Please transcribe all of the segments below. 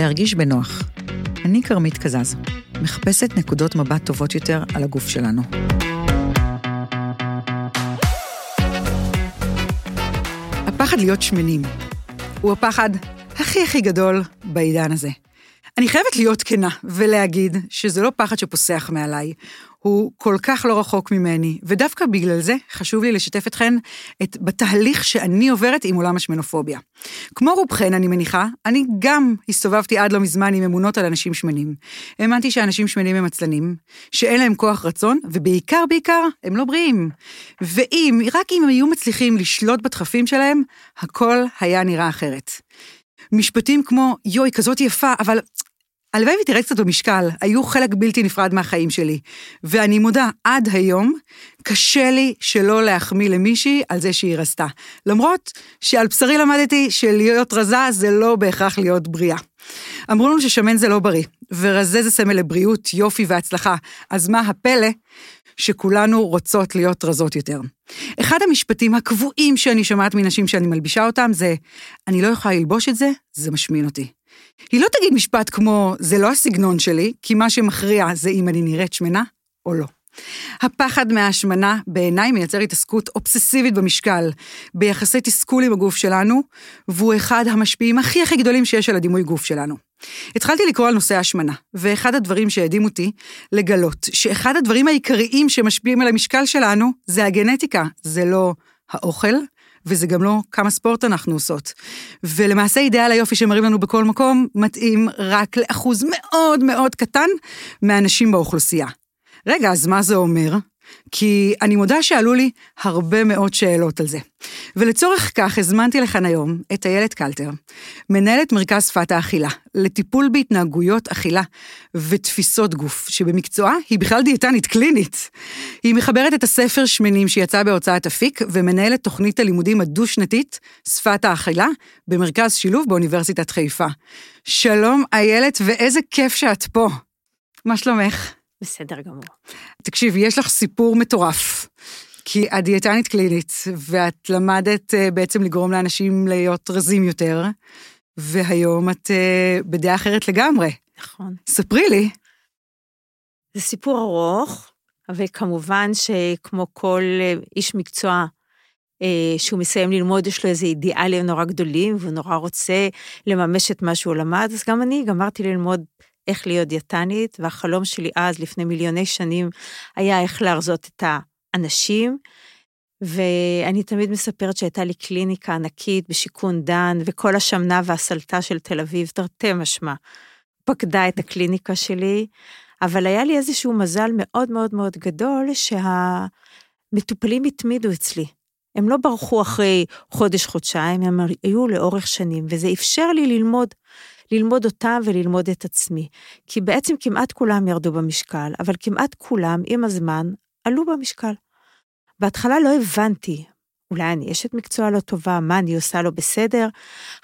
להרגיש בנוח. אני כרמית קזז, מחפשת נקודות מבט טובות יותר על הגוף שלנו. הפחד להיות שמנים הוא הפחד הכי הכי גדול בעידן הזה. אני חייבת להיות כנה ולהגיד שזה לא פחד שפוסח מעליי, הוא כל כך לא רחוק ממני, ודווקא בגלל זה חשוב לי לשתף אתכן את, בתהליך שאני עוברת עם עולם השמנופוביה. כמו רובכן, אני מניחה, אני גם הסתובבתי עד לא מזמן עם אמונות על אנשים שמנים. האמנתי שאנשים שמנים הם עצלנים, שאין להם כוח רצון, ובעיקר בעיקר, הם לא בריאים. ואם, רק אם הם היו מצליחים לשלוט בדחפים שלהם, הכל היה נראה אחרת. משפטים כמו, יואי, כזאת יפה, אבל הלוואי ותראה קצת במשקל, היו חלק בלתי נפרד מהחיים שלי. ואני מודה, עד היום, קשה לי שלא להחמיא למישהי על זה שהיא רזתה. למרות שעל בשרי למדתי שלהיות רזה זה לא בהכרח להיות בריאה. אמרו לנו ששמן זה לא בריא, ורזה זה סמל לבריאות, יופי והצלחה. אז מה הפלא שכולנו רוצות להיות רזות יותר? אחד המשפטים הקבועים שאני שומעת מנשים שאני מלבישה אותם זה, אני לא יכולה ללבוש את זה, זה משמין אותי. היא לא תגיד משפט כמו, זה לא הסגנון שלי, כי מה שמכריע זה אם אני נראית שמנה או לא. הפחד מההשמנה בעיניי מייצר התעסקות אובססיבית במשקל, ביחסי תסכול עם הגוף שלנו, והוא אחד המשפיעים הכי הכי גדולים שיש על הדימוי גוף שלנו. התחלתי לקרוא על נושא ההשמנה, ואחד הדברים שהדהים אותי לגלות שאחד הדברים העיקריים שמשפיעים על המשקל שלנו זה הגנטיקה, זה לא האוכל, וזה גם לא כמה ספורט אנחנו עושות. ולמעשה אידאל היופי שמראים לנו בכל מקום, מתאים רק לאחוז מאוד מאוד קטן מהאנשים באוכלוסייה. רגע, אז מה זה אומר? כי אני מודה שעלו לי הרבה מאוד שאלות על זה. ולצורך כך הזמנתי לכאן היום את איילת קלטר, מנהלת מרכז שפת האכילה, לטיפול בהתנהגויות אכילה ותפיסות גוף, שבמקצועה היא בכלל דיאטנית קלינית. היא מחברת את הספר שמנים שיצא בהוצאת אפיק, ומנהלת תוכנית הלימודים הדו-שנתית, שפת האכילה, במרכז שילוב באוניברסיטת חיפה. שלום איילת, ואיזה כיף שאת פה. מה שלומך? בסדר גמור. תקשיבי, יש לך סיפור מטורף. כי את דיאטנית קלינית, ואת למדת uh, בעצם לגרום לאנשים להיות רזים יותר, והיום את uh, בדעה אחרת לגמרי. נכון. ספרי לי. זה סיפור ארוך, אבל כמובן שכמו כל אה, איש מקצוע שהוא מסיים ללמוד, יש לו איזה אידיאלים נורא גדולים, והוא נורא רוצה לממש את מה שהוא למד, אז גם אני גמרתי ללמוד איך להיות דיאטנית, והחלום שלי אז, לפני מיליוני שנים, היה איך להרזות את האנשים. ואני תמיד מספרת שהייתה לי קליניקה ענקית בשיכון דן, וכל השמנה והסלטה של תל אביב, תרתי משמע, פקדה את הקליניקה שלי, אבל היה לי איזשהו מזל מאוד מאוד מאוד גדול, שהמטופלים התמידו אצלי. הם לא ברחו אחרי חודש-חודשיים, הם היו לאורך שנים, וזה אפשר לי ללמוד ללמוד אותם וללמוד את עצמי. כי בעצם כמעט כולם ירדו במשקל, אבל כמעט כולם, עם הזמן, עלו במשקל. בהתחלה לא הבנתי, אולי אני אשת מקצוע לא טובה, מה אני עושה לא בסדר?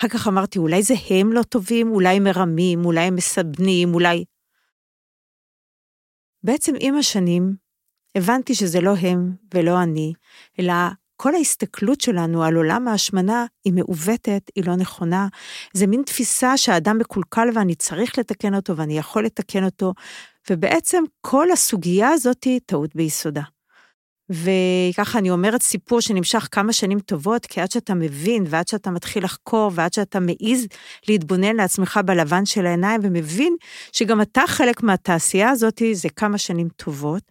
אחר כך אמרתי, אולי זה הם לא טובים, אולי מרמים, אולי מסבנים, אולי... בעצם עם השנים, הבנתי שזה לא הם ולא אני, אלא כל ההסתכלות שלנו על עולם ההשמנה היא מעוותת, היא לא נכונה. זה מין תפיסה שהאדם מקולקל ואני צריך לתקן אותו ואני יכול לתקן אותו, ובעצם כל הסוגיה הזאת היא טעות ביסודה. וככה אני אומרת סיפור שנמשך כמה שנים טובות, כי עד שאתה מבין ועד שאתה מתחיל לחקור ועד שאתה מעז להתבונן לעצמך בלבן של העיניים ומבין שגם אתה חלק מהתעשייה הזאת, זה כמה שנים טובות.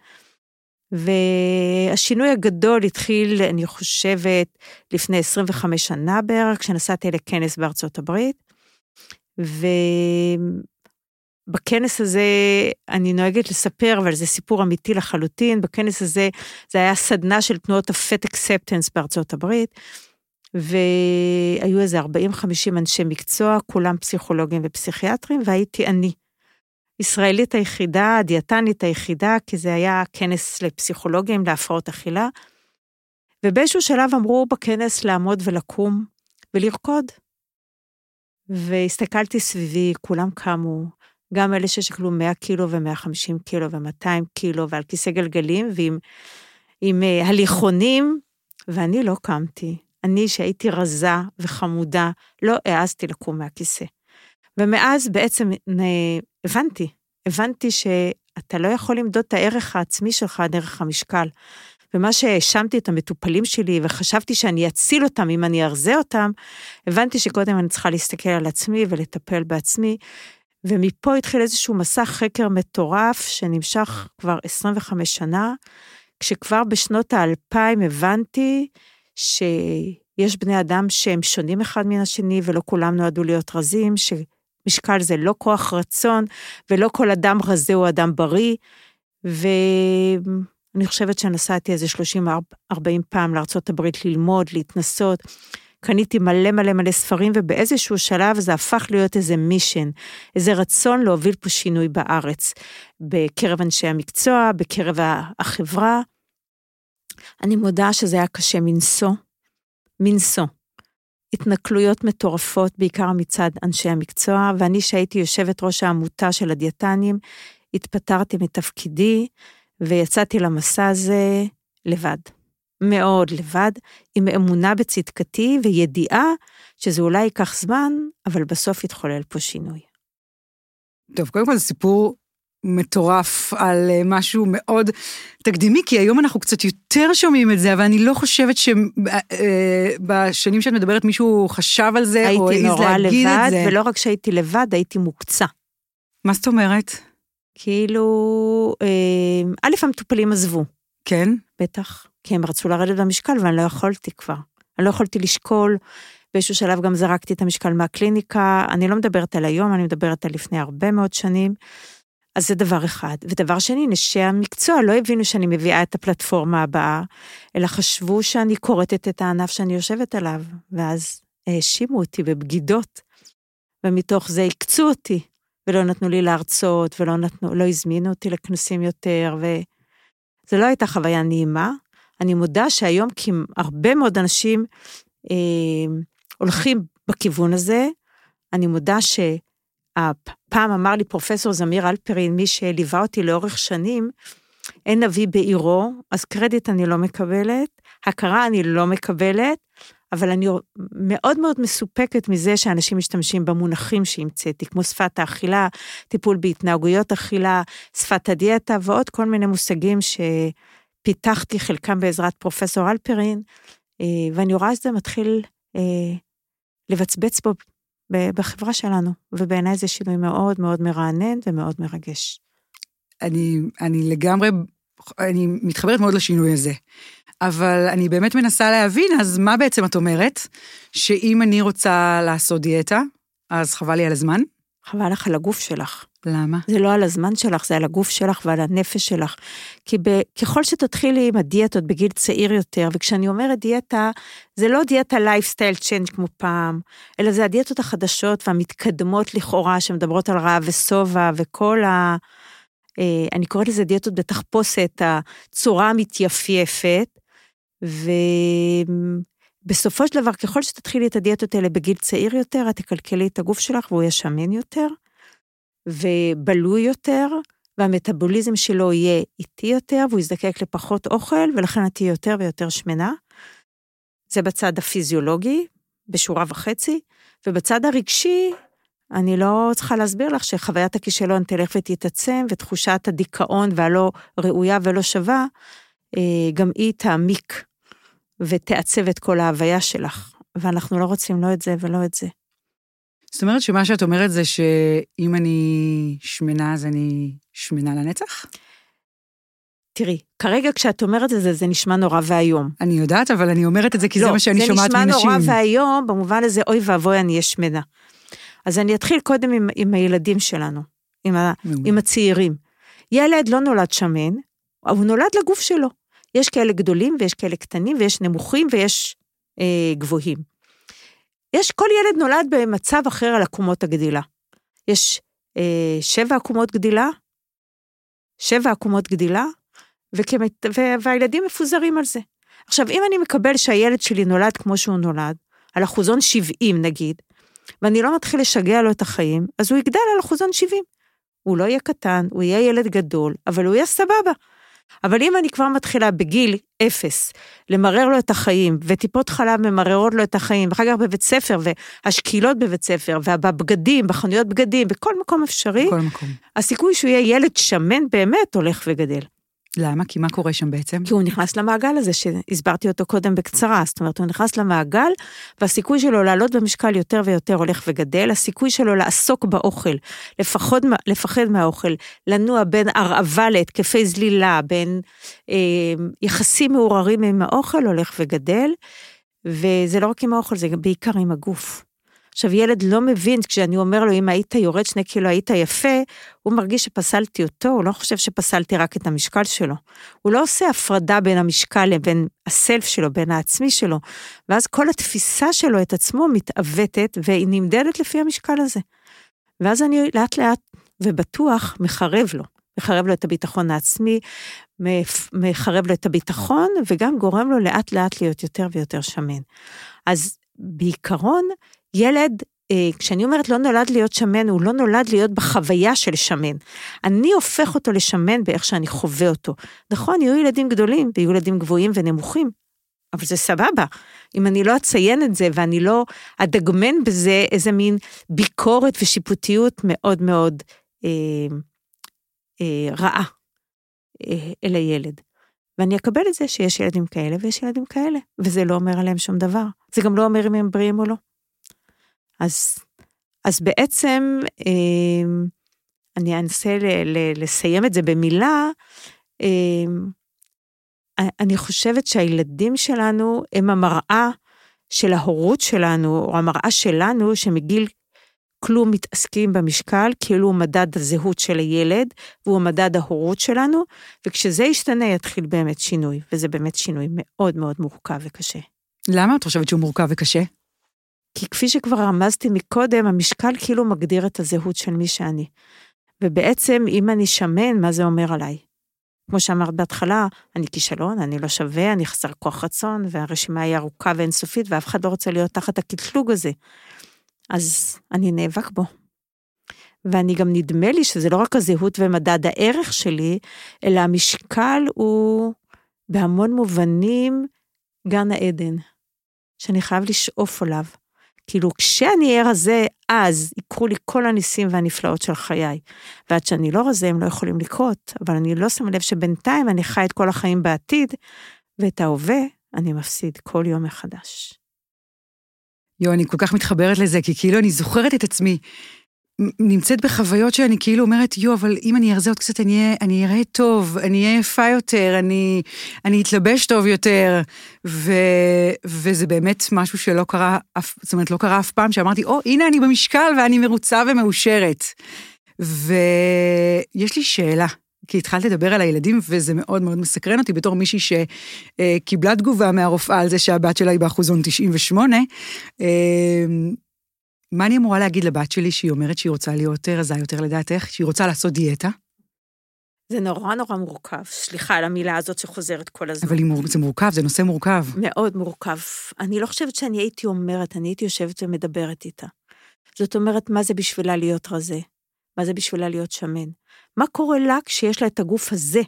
והשינוי הגדול התחיל, אני חושבת, לפני 25 שנה בערך, כשנסעתי לכנס בארצות הברית, ובכנס הזה אני נוהגת לספר, אבל זה סיפור אמיתי לחלוטין, בכנס הזה זה היה סדנה של תנועות ה-Fat Acceptance בארצות הברית, והיו איזה 40-50 אנשי מקצוע, כולם פסיכולוגים ופסיכיאטרים, והייתי אני. הישראלית היחידה, הדיאטנית היחידה, כי זה היה כנס לפסיכולוגים להפרעות אכילה. ובאיזשהו שלב אמרו בכנס לעמוד ולקום ולרקוד. והסתכלתי סביבי, כולם קמו, גם אלה ששקלו 100 קילו ו-150 קילו ו-200 קילו ועל כיסא גלגלים ועם עם, uh, הליכונים, ואני לא קמתי. אני, שהייתי רזה וחמודה, לא העזתי לקום מהכיסא. ומאז בעצם הבנתי, הבנתי שאתה לא יכול למדוד את הערך העצמי שלך דרך המשקל. ומה שהאשמתי את המטופלים שלי וחשבתי שאני אציל אותם אם אני ארזה אותם, הבנתי שקודם אני צריכה להסתכל על עצמי ולטפל בעצמי, ומפה התחיל איזשהו מסע חקר מטורף שנמשך כבר 25 שנה, כשכבר בשנות האלפיים הבנתי שיש בני אדם שהם שונים אחד מן השני ולא כולם נועדו להיות רזים, שמשקל זה לא כוח רצון ולא כל אדם רזה הוא אדם בריא, ואני חושבת שנסעתי איזה 30-40 פעם לארה"ב ללמוד, להתנסות. קניתי מלא מלא מלא ספרים, ובאיזשהו שלב זה הפך להיות איזה מישן, איזה רצון להוביל פה שינוי בארץ, בקרב אנשי המקצוע, בקרב החברה. אני מודה שזה היה קשה מנשוא, מנשוא. התנכלויות מטורפות, בעיקר מצד אנשי המקצוע, ואני שהייתי יושבת ראש העמותה של הדיאטנים, התפטרתי מתפקידי ויצאתי למסע הזה לבד. מאוד לבד, עם אמונה בצדקתי וידיעה שזה אולי ייקח זמן, אבל בסוף יתחולל פה שינוי. טוב, קודם כל זה סיפור מטורף על אה, משהו מאוד תקדימי, כי היום אנחנו קצת יותר שומעים את זה, אבל אני לא חושבת שבשנים אה, שאת מדברת מישהו חשב על זה, או העז להגיד את זה. הייתי נורא לבד, ולא רק שהייתי לבד, הייתי מוקצה. מה זאת אומרת? כאילו, אה, א', המטופלים עזבו. כן? בטח. כי הם רצו לרדת במשקל ואני לא יכולתי כבר. אני לא יכולתי לשקול, באיזשהו שלב גם זרקתי את המשקל מהקליניקה, אני לא מדברת על היום, אני מדברת על לפני הרבה מאוד שנים. אז זה דבר אחד. ודבר שני, נשי המקצוע לא הבינו שאני מביאה את הפלטפורמה הבאה, אלא חשבו שאני כורתת את הענף שאני יושבת עליו, ואז האשימו אותי בבגידות, ומתוך זה הקצו אותי, ולא נתנו לי להרצות, ולא נתנו, לא הזמינו אותי לכנסים יותר, וזו לא הייתה חוויה נעימה, אני מודה שהיום כי הרבה מאוד אנשים אה, הולכים בכיוון הזה, אני מודה שהפעם אמר לי פרופסור זמיר אלפרין, מי שליווה אותי לאורך שנים, אין נביא בעירו, אז קרדיט אני לא מקבלת, הכרה אני לא מקבלת, אבל אני מאוד מאוד מסופקת מזה שאנשים משתמשים במונחים שהמצאתי, כמו שפת האכילה, טיפול בהתנהגויות אכילה, שפת הדיאטה ועוד כל מיני מושגים ש... פיתחתי חלקם בעזרת פרופסור אלפרין, אה, ואני רואה שזה מתחיל אה, לבצבץ פה בחברה שלנו, ובעיניי זה שינוי מאוד מאוד מרענן ומאוד מרגש. אני, אני לגמרי, אני מתחברת מאוד לשינוי הזה. אבל אני באמת מנסה להבין, אז מה בעצם את אומרת? שאם אני רוצה לעשות דיאטה, אז חבל לי על הזמן? חבל לך על הגוף שלך. למה? זה לא על הזמן שלך, זה על הגוף שלך ועל הנפש שלך. כי ב, ככל שתתחילי עם הדיאטות בגיל צעיר יותר, וכשאני אומרת דיאטה, זה לא דיאטה lifestyle change כמו פעם, אלא זה הדיאטות החדשות והמתקדמות לכאורה, שמדברות על רעב ושובע וכל ה... אה, אני קוראת לזה דיאטות בתחפושת, הצורה המתייפייפת, ובסופו של דבר, ככל שתתחילי את הדיאטות האלה בגיל צעיר יותר, את תקלקלי את הגוף שלך והוא יהיה שמן יותר. ובלוי יותר, והמטאבוליזם שלו יהיה איטי יותר, והוא יזדקק לפחות אוכל, ולכן את תהיה יותר ויותר שמנה. זה בצד הפיזיולוגי, בשורה וחצי, ובצד הרגשי, אני לא צריכה להסביר לך שחוויית הכישלון תלך ותתעצם, ותחושת הדיכאון והלא ראויה ולא שווה, אה, גם היא תעמיק ותעצב את כל ההוויה שלך. ואנחנו לא רוצים לא את זה ולא את זה. זאת אומרת שמה שאת אומרת זה שאם אני שמנה, אז אני שמנה לנצח? תראי, כרגע כשאת אומרת את זה, זה נשמע נורא ואיום. אני יודעת, אבל אני אומרת את זה כי לא, זה מה שאני שומעת מנשים. זה נשמע נורא ואיום, במובן הזה, אוי ואבוי, אני אהיה שמנה. אז אני אתחיל קודם עם, עם הילדים שלנו, עם, ה, עם הצעירים. ילד לא נולד שמן, הוא נולד לגוף שלו. יש כאלה גדולים ויש כאלה קטנים ויש נמוכים ויש אה, גבוהים. יש, כל ילד נולד במצב אחר על עקומות הגדילה. יש אה, שבע עקומות גדילה, שבע עקומות גדילה, וכמת, והילדים מפוזרים על זה. עכשיו, אם אני מקבל שהילד שלי נולד כמו שהוא נולד, על אחוזון 70 נגיד, ואני לא מתחיל לשגע לו את החיים, אז הוא יגדל על אחוזון 70. הוא לא יהיה קטן, הוא יהיה ילד גדול, אבל הוא יהיה סבבה. אבל אם אני כבר מתחילה בגיל אפס למרר לו את החיים, וטיפות חלב ממררות לו את החיים, ואחר כך בבית ספר, והשקילות בבית ספר, ובבגדים, בחנויות בגדים, בכל מקום אפשרי, בכל מקום. הסיכוי שהוא יהיה ילד שמן באמת הולך וגדל. למה? כי מה קורה שם בעצם? כי הוא נכנס למעגל הזה שהסברתי אותו קודם בקצרה, זאת אומרת, הוא נכנס למעגל, והסיכוי שלו לעלות במשקל יותר ויותר הולך וגדל, הסיכוי שלו לעסוק באוכל, לפחד, לפחד מהאוכל, לנוע בין הרעבה להתקפי זלילה, בין אה, יחסים מעורערים עם האוכל הולך וגדל, וזה לא רק עם האוכל, זה בעיקר עם הגוף. עכשיו, ילד לא מבין, כשאני אומר לו, אם היית יורד שני קילו, היית יפה, הוא מרגיש שפסלתי אותו, הוא לא חושב שפסלתי רק את המשקל שלו. הוא לא עושה הפרדה בין המשקל לבין הסלף שלו, בין העצמי שלו, ואז כל התפיסה שלו את עצמו מתעוותת, והיא נמדדת לפי המשקל הזה. ואז אני לאט לאט ובטוח מחרב לו. מחרב לו את הביטחון העצמי, מחרב לו את הביטחון, וגם גורם לו לאט לאט להיות יותר ויותר שמן. אז בעיקרון, ילד, אה, כשאני אומרת לא נולד להיות שמן, הוא לא נולד להיות בחוויה של שמן. אני הופך אותו לשמן באיך שאני חווה אותו. נכון, יהיו ילדים גדולים ויהיו ילדים גבוהים ונמוכים, אבל זה סבבה. אם אני לא אציין את זה ואני לא אדגמן בזה איזה מין ביקורת ושיפוטיות מאוד מאוד אה, אה, רעה אה, אל הילד. ואני אקבל את זה שיש ילדים כאלה ויש ילדים כאלה, וזה לא אומר עליהם שום דבר. זה גם לא אומר אם הם בריאים או לא. אז, אז בעצם, אמ, אני אנסה ל, ל, לסיים את זה במילה, אמ, אני חושבת שהילדים שלנו הם המראה של ההורות שלנו, או המראה שלנו, שמגיל כלום מתעסקים במשקל, כאילו הוא מדד הזהות של הילד, והוא מדד ההורות שלנו, וכשזה ישתנה יתחיל באמת שינוי, וזה באמת שינוי מאוד מאוד מורכב וקשה. למה את חושבת שהוא מורכב וקשה? כי כפי שכבר רמזתי מקודם, המשקל כאילו מגדיר את הזהות של מי שאני. ובעצם, אם אני שמן, מה זה אומר עליי? כמו שאמרת בהתחלה, אני כישלון, אני לא שווה, אני חסר כוח רצון, והרשימה היא ארוכה ואינסופית, ואף אחד לא רוצה להיות תחת הקטלוג הזה. אז אני נאבק בו. ואני גם נדמה לי שזה לא רק הזהות ומדד הערך שלי, אלא המשקל הוא בהמון מובנים גן העדן, שאני חייב לשאוף עליו. כאילו, כשאני אהיה רזה, אז יקרו לי כל הניסים והנפלאות של חיי. ועד שאני לא רזה, הם לא יכולים לקרות, אבל אני לא שם לב שבינתיים אני חי את כל החיים בעתיד, ואת ההווה אני מפסיד כל יום מחדש. יו, אני כל כך מתחברת לזה, כי כאילו אני זוכרת את עצמי נמצאת בחוויות שאני כאילו אומרת, יו, אבל אם אני ארזה עוד קצת, אני אראה טוב, אני אהיה יפה יותר, אני, אני אתלבש טוב יותר, ו, וזה באמת משהו שלא קרה, אף, זאת אומרת, לא קרה אף פעם, שאמרתי, או, oh, הנה אני במשקל ואני מרוצה ומאושרת. ויש לי שאלה, כי התחלת לדבר על הילדים, וזה מאוד מאוד מסקרן אותי בתור מישהי שקיבלה תגובה מהרופאה על זה שהבת שלה היא באחוזון 98. מה אני אמורה להגיד לבת שלי שהיא אומרת שהיא רוצה להיות רזה יותר לדעתך, שהיא רוצה לעשות דיאטה? זה נורא נורא מורכב, סליחה על המילה הזאת שחוזרת כל הזמן. אבל מור... זה מורכב, זה נושא מורכב. מאוד מורכב. אני לא חושבת שאני הייתי אומרת, אני הייתי יושבת ומדברת איתה. זאת אומרת, מה זה בשבילה להיות רזה? מה זה בשבילה להיות שמן? מה קורה לה כשיש לה את הגוף הזה,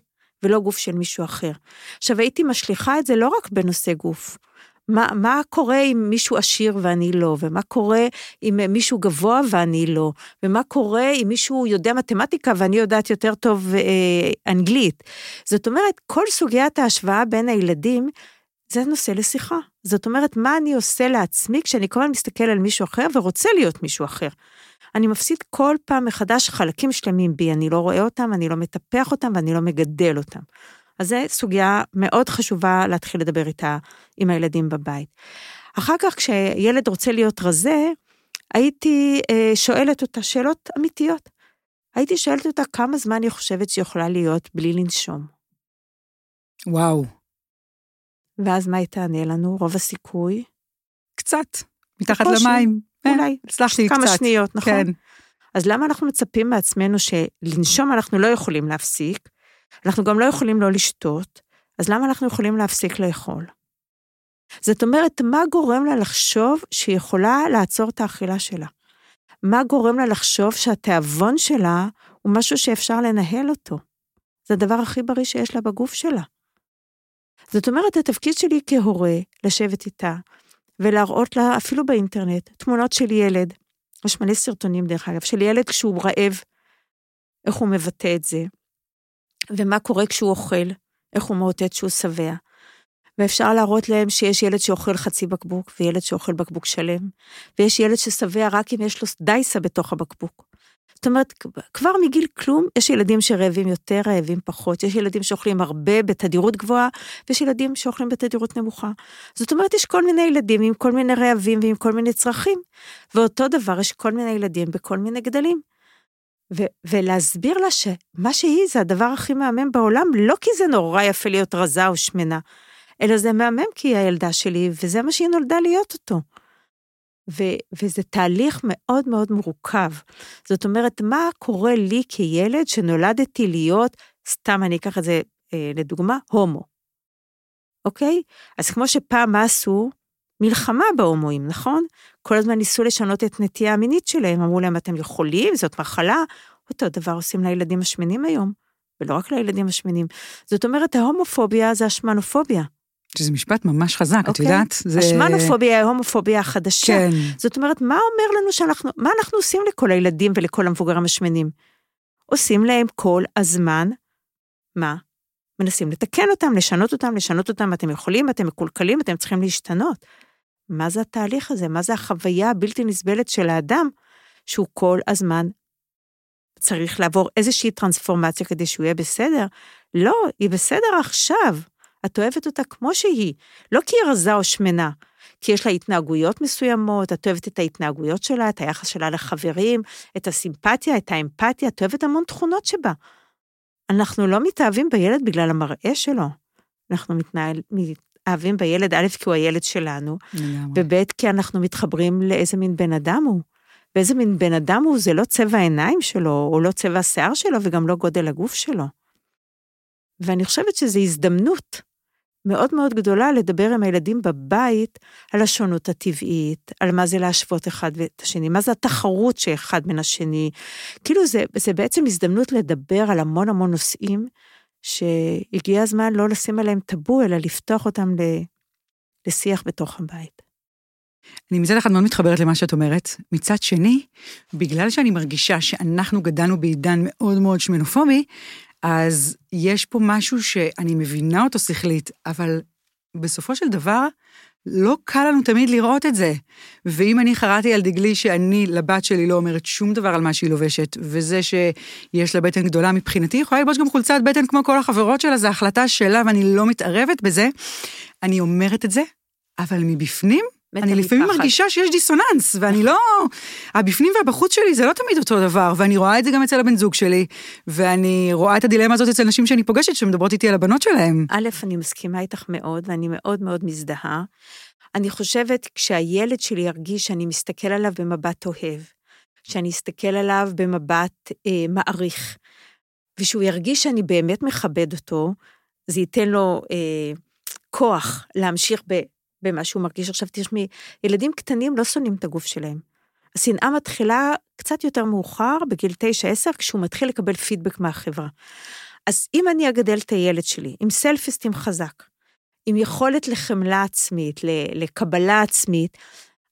ולא גוף של מישהו אחר? עכשיו, הייתי משליכה את זה לא רק בנושא גוף. מה, מה קורה אם מישהו עשיר ואני לא, ומה קורה אם מישהו גבוה ואני לא, ומה קורה אם מישהו יודע מתמטיקה ואני יודעת יותר טוב אה, אנגלית. זאת אומרת, כל סוגיית ההשוואה בין הילדים, זה נושא לשיחה. זאת אומרת, מה אני עושה לעצמי כשאני כל הזמן מסתכל על מישהו אחר ורוצה להיות מישהו אחר. אני מפסיד כל פעם מחדש חלקים שלמים בי, אני לא רואה אותם, אני לא מטפח אותם ואני לא מגדל אותם. אז זו סוגיה מאוד חשובה להתחיל לדבר איתה עם הילדים בבית. אחר כך, כשילד רוצה להיות רזה, הייתי אה, שואלת אותה שאלות אמיתיות. הייתי שואלת אותה כמה זמן היא חושבת שהיא יכולה להיות בלי לנשום. וואו. ואז מה היא תענה לנו? רוב הסיכוי? קצת, מתחת בקושי, למים. אה, אולי. הצלחתי כמה קצת. כמה שניות, נכון? כן. אז למה אנחנו מצפים מעצמנו שלנשום אנחנו לא יכולים להפסיק, אנחנו גם לא יכולים לא לשתות, אז למה אנחנו יכולים להפסיק לאכול? זאת אומרת, מה גורם לה לחשוב שהיא יכולה לעצור את האכילה שלה? מה גורם לה לחשוב שהתיאבון שלה הוא משהו שאפשר לנהל אותו? זה הדבר הכי בריא שיש לה בגוף שלה. זאת אומרת, התפקיד שלי כהורה, לשבת איתה ולהראות לה, אפילו באינטרנט, תמונות של ילד, יש מלא סרטונים דרך אגב, של ילד כשהוא רעב, איך הוא מבטא את זה, ומה קורה כשהוא אוכל, איך הוא מאותת שהוא שבע. ואפשר להראות להם שיש ילד שאוכל חצי בקבוק, וילד שאוכל בקבוק שלם, ויש ילד ששבע רק אם יש לו דייסה בתוך הבקבוק. זאת אומרת, כבר מגיל כלום, יש ילדים שרעבים יותר, רעבים פחות, יש ילדים שאוכלים הרבה בתדירות גבוהה, ויש ילדים שאוכלים בתדירות נמוכה. זאת אומרת, יש כל מיני ילדים עם כל מיני רעבים ועם כל מיני צרכים, ואותו דבר יש כל מיני ילדים בכל מיני גדלים. ו- ולהסביר לה שמה שהיא זה הדבר הכי מהמם בעולם, לא כי זה נורא יפה להיות רזה או שמנה, אלא זה מהמם כי היא הילדה שלי, וזה מה שהיא נולדה להיות אותו. ו- וזה תהליך מאוד מאוד מורכב. זאת אומרת, מה קורה לי כילד שנולדתי להיות, סתם אני אקח את זה אה, לדוגמה, הומו. אוקיי? אז כמו שפעם מה עשו? מלחמה בהומואים, נכון? כל הזמן ניסו לשנות את נטייה המינית שלהם, אמרו להם, אתם יכולים, זאת מחלה. אותו דבר עושים לילדים השמנים היום, ולא רק לילדים השמנים. זאת אומרת, ההומופוביה זה השמנופוביה. שזה משפט ממש חזק, okay. את אוקיי? יודעת? זה... השמנופוביה היא ההומופוביה החדשה. כן. זאת אומרת, מה אומר לנו שאנחנו, מה אנחנו עושים לכל הילדים ולכל המבוגרים השמנים? עושים להם כל הזמן, מה? מנסים לתקן אותם, לשנות אותם, לשנות אותם, אתם יכולים, אתם מקולקלים, אתם צריכים להשתנות. מה זה התהליך הזה? מה זה החוויה הבלתי נסבלת של האדם, שהוא כל הזמן צריך לעבור איזושהי טרנספורמציה כדי שהוא יהיה בסדר? לא, היא בסדר עכשיו. את אוהבת אותה כמו שהיא, לא כי היא רזה או שמנה, כי יש לה התנהגויות מסוימות, את אוהבת את ההתנהגויות שלה, את היחס שלה לחברים, את הסימפתיה, את האמפתיה, את אוהבת המון תכונות שבה. אנחנו לא מתאהבים בילד בגלל המראה שלו. אנחנו מתנהל, מתאהבים בילד, א', כי הוא הילד שלנו, וב', כי אנחנו מתחברים לאיזה מין בן אדם הוא. ואיזה מין בן אדם הוא, זה לא צבע העיניים שלו, או לא צבע השיער שלו, וגם לא גודל הגוף שלו. ואני חושבת שזו הזדמנות מאוד מאוד גדולה לדבר עם הילדים בבית על השונות הטבעית, על מה זה להשוות אחד את השני, מה זה התחרות שאחד מן השני. כאילו זה, זה בעצם הזדמנות לדבר על המון המון נושאים, שהגיע הזמן לא לשים עליהם טאבו, אלא לפתוח אותם לשיח בתוך הבית. אני מצד אחד מאוד מתחברת למה שאת אומרת, מצד שני, בגלל שאני מרגישה שאנחנו גדלנו בעידן מאוד מאוד שמנופובי, אז יש פה משהו שאני מבינה אותו שכלית, אבל בסופו של דבר, לא קל לנו תמיד לראות את זה. ואם אני חרתי על דגלי שאני לבת שלי לא אומרת שום דבר על מה שהיא לובשת, וזה שיש לה בטן גדולה מבחינתי, יכולה ללבוש גם חולצת בטן כמו כל החברות שלה, זו החלטה שלה ואני לא מתערבת בזה. אני אומרת את זה, אבל מבפנים, אני לפעמים פחד. מרגישה שיש דיסוננס, ואני לא... הבפנים והבחוץ שלי זה לא תמיד אותו דבר, ואני רואה את זה גם אצל הבן זוג שלי, ואני רואה את הדילמה הזאת אצל נשים שאני פוגשת, שמדברות איתי על הבנות שלהם. א', אני מסכימה איתך מאוד, ואני מאוד מאוד מזדהה. אני חושבת, כשהילד שלי ירגיש שאני מסתכל עליו במבט אוהב, שאני אסתכל עליו במבט אה, מעריך, ושהוא ירגיש שאני באמת מכבד אותו, זה ייתן לו אה, כוח להמשיך ב... במה שהוא מרגיש. עכשיו תשמעי, ילדים קטנים לא שונאים את הגוף שלהם. השנאה מתחילה קצת יותר מאוחר, בגיל 9-10, כשהוא מתחיל לקבל פידבק מהחברה. אז אם אני אגדל את הילד שלי עם סלפיסטים חזק, עם יכולת לחמלה עצמית, לקבלה עצמית,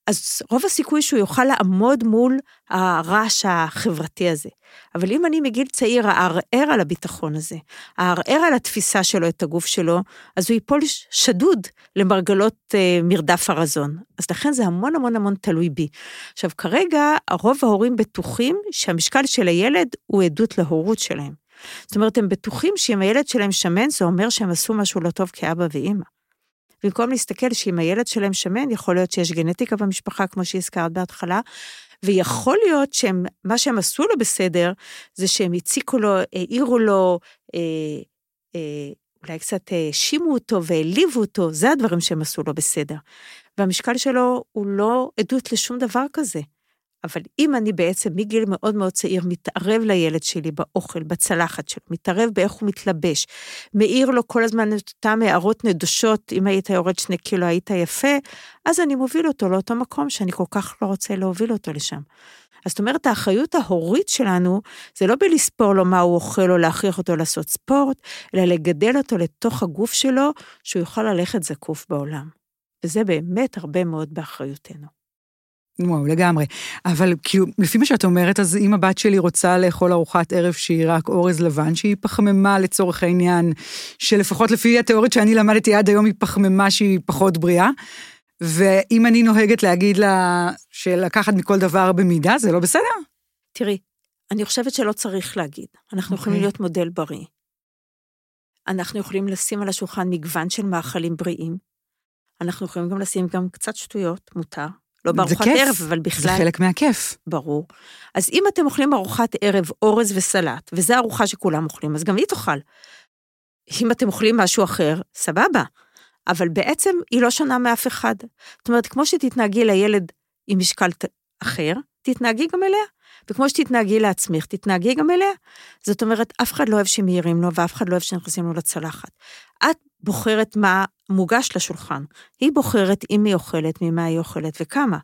אז רוב הסיכוי שהוא יוכל לעמוד מול הרעש החברתי הזה. אבל אם אני מגיל צעיר אערער על הביטחון הזה, אערער על התפיסה שלו את הגוף שלו, אז הוא ייפול שדוד למרגלות אה, מרדף הרזון. אז לכן זה המון המון המון תלוי בי. עכשיו, כרגע רוב ההורים בטוחים שהמשקל של הילד הוא עדות להורות שלהם. זאת אומרת, הם בטוחים שאם הילד שלהם שמן, זה אומר שהם עשו משהו לא טוב כאבא ואימא. במקום להסתכל שאם הילד שלהם שמן, יכול להיות שיש גנטיקה במשפחה, כמו שהזכרת בהתחלה, ויכול להיות שמה שהם עשו לו בסדר, זה שהם הציקו לו, העירו לו, אה, אה, אולי קצת האשימו אותו והעליבו אותו, זה הדברים שהם עשו לו בסדר. והמשקל שלו הוא לא עדות לשום דבר כזה. אבל אם אני בעצם מגיל מאוד מאוד צעיר מתערב לילד שלי באוכל, בצלחת שלו, מתערב באיך הוא מתלבש, מעיר לו כל הזמן את אותן הערות נדושות, אם היית יורד שני קילו היית יפה, אז אני מוביל אותו לאותו מקום שאני כל כך לא רוצה להוביל אותו לשם. אז זאת אומרת, האחריות ההורית שלנו, זה לא בלספור לו מה הוא אוכל או להכריח אותו לעשות ספורט, אלא לגדל אותו לתוך הגוף שלו, שהוא יוכל ללכת זקוף בעולם. וזה באמת הרבה מאוד באחריותנו. וואו, לגמרי. אבל כאילו, לפי מה שאת אומרת, אז אם הבת שלי רוצה לאכול ארוחת ערב שהיא רק אורז לבן, שהיא פחמימה לצורך העניין, שלפחות לפי התיאוריות שאני למדתי עד היום, היא פחמימה שהיא פחות בריאה, ואם אני נוהגת להגיד לה שלקחת מכל דבר במידה, זה לא בסדר? תראי, אני חושבת שלא צריך להגיד. אנחנו okay. יכולים אוקיי. להיות מודל בריא. אנחנו יכולים לשים על השולחן מגוון של מאכלים בריאים. אנחנו יכולים גם לשים גם קצת שטויות, מותר. לא בארוחת ערב, אבל בכלל... זה חלק מהכיף. ברור. אז אם אתם אוכלים ארוחת ערב, אורז וסלט, וזו ארוחה שכולם אוכלים, אז גם היא תאכל. אם אתם אוכלים משהו אחר, סבבה. אבל בעצם היא לא שונה מאף אחד. זאת אומרת, כמו שתתנהגי לילד עם משקל אחר, תתנהגי גם אליה. וכמו שתתנהגי לעצמך, תתנהגי גם אליה. זאת אומרת, אף אחד לא אוהב שמעירים לו, ואף אחד לא אוהב שנכנסים לו לצלחת. את בוחרת מה מוגש לשולחן. היא בוחרת אם היא אוכלת, ממה היא אוכלת וכמה.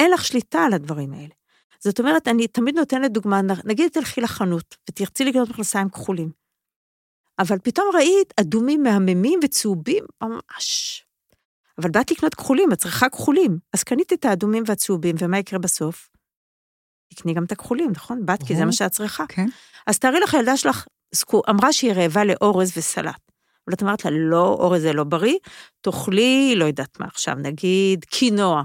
אין לך שליטה על הדברים האלה. זאת אומרת, אני תמיד נותנת דוגמה, נגיד תלכי לחנות ותרצי לקנות מכנסיים כחולים. אבל פתאום ראית אדומים מהממים וצהובים, ממש. אבל באת לקנות כחולים, את צריכה כחולים. אז קנית את האדומים והצהובים, ומה יקרה בסוף? תקני גם את הכחולים, נכון? באת, כי זה מה שאת צריכה. כן. אז תארי לך, הילדה שלך אמרה שהיא רעבה לאורז וסלט. אבל את אמרת לה, לא, אורז זה לא בריא, תאכלי, לא יודעת מה עכשיו, נגיד קינוע.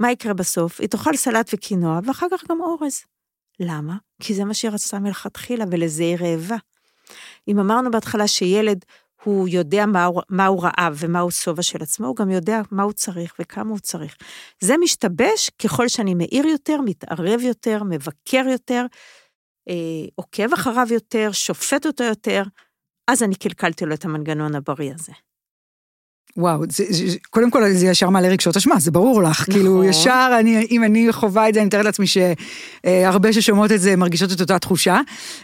מה יקרה בסוף? היא תאכל סלט וקינוע, ואחר כך גם אורז. למה? כי זה מה שהיא רצתה מלכתחילה, ולזה היא רעבה. אם אמרנו בהתחלה שילד הוא יודע מה, מה הוא רעב ומה הוא שובע של עצמו, הוא גם יודע מה הוא צריך וכמה הוא צריך. זה משתבש ככל שאני מאיר יותר, מתערב יותר, מבקר יותר, אה, עוקב אחריו יותר, שופט אותו יותר, אז אני קלקלתי לו את המנגנון הבריא הזה. וואו, זה, זה, קודם כל זה ישר מעלה רגשות אשמה, זה ברור לך. נכון. כאילו, ישר, אני, אם אני חווה את זה, אני מתארת לעצמי שהרבה ששומעות את זה מרגישות את אותה תחושה.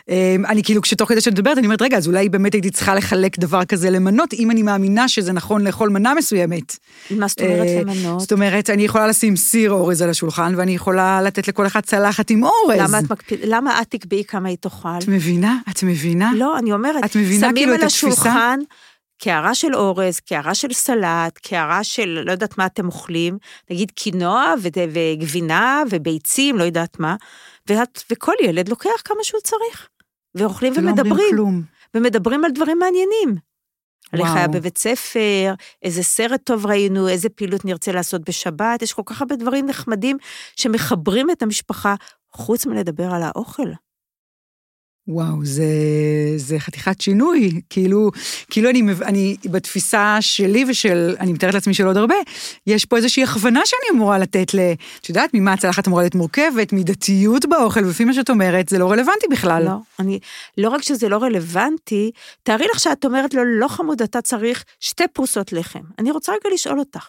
אמ, אני כאילו, כשתוך כדי שאת מדברת, אני אומרת, רגע, אז אולי באמת הייתי צריכה לחלק דבר כזה למנות, אם אני מאמינה שזה נכון לאכול מנה מסוימת. מה זאת אומרת אה, למנות? זאת אומרת, אני יכולה לשים סיר אורז על השולחן, ואני יכולה לתת לכל אחד צלחת עם אורז. למה את, מקפיד, למה את תקבעי כמה היא תאכל? את מבינה? את מבינה? לא, אני אומרת, מבינה כאילו את התפיסה? קערה של אורז, קערה של סלט, קערה של לא יודעת מה אתם אוכלים, נגיד קינוע וגבינה וביצים, לא יודעת מה, ואת, וכל ילד לוקח כמה שהוא צריך. ואוכלים ומדברים. כלום. ומדברים על דברים מעניינים. על איך היה בבית ספר, איזה סרט טוב ראינו, איזה פעילות נרצה לעשות בשבת, יש כל כך הרבה דברים נחמדים שמחברים את המשפחה, חוץ מלדבר על האוכל. וואו, זה, זה חתיכת שינוי. כאילו, כאילו אני, אני, בתפיסה שלי ושל, אני מתארת לעצמי של עוד הרבה, יש פה איזושהי הכוונה שאני אמורה לתת ל... את יודעת, ממה הצלחת אמורה להיות מורכבת, מידתיות באוכל, ולפי מה שאת אומרת, זה לא רלוונטי בכלל. לא, אני, לא רק שזה לא רלוונטי, תארי לך שאת אומרת לו, לא חמוד, אתה צריך שתי פרוסות לחם. אני רוצה רגע לשאול אותך,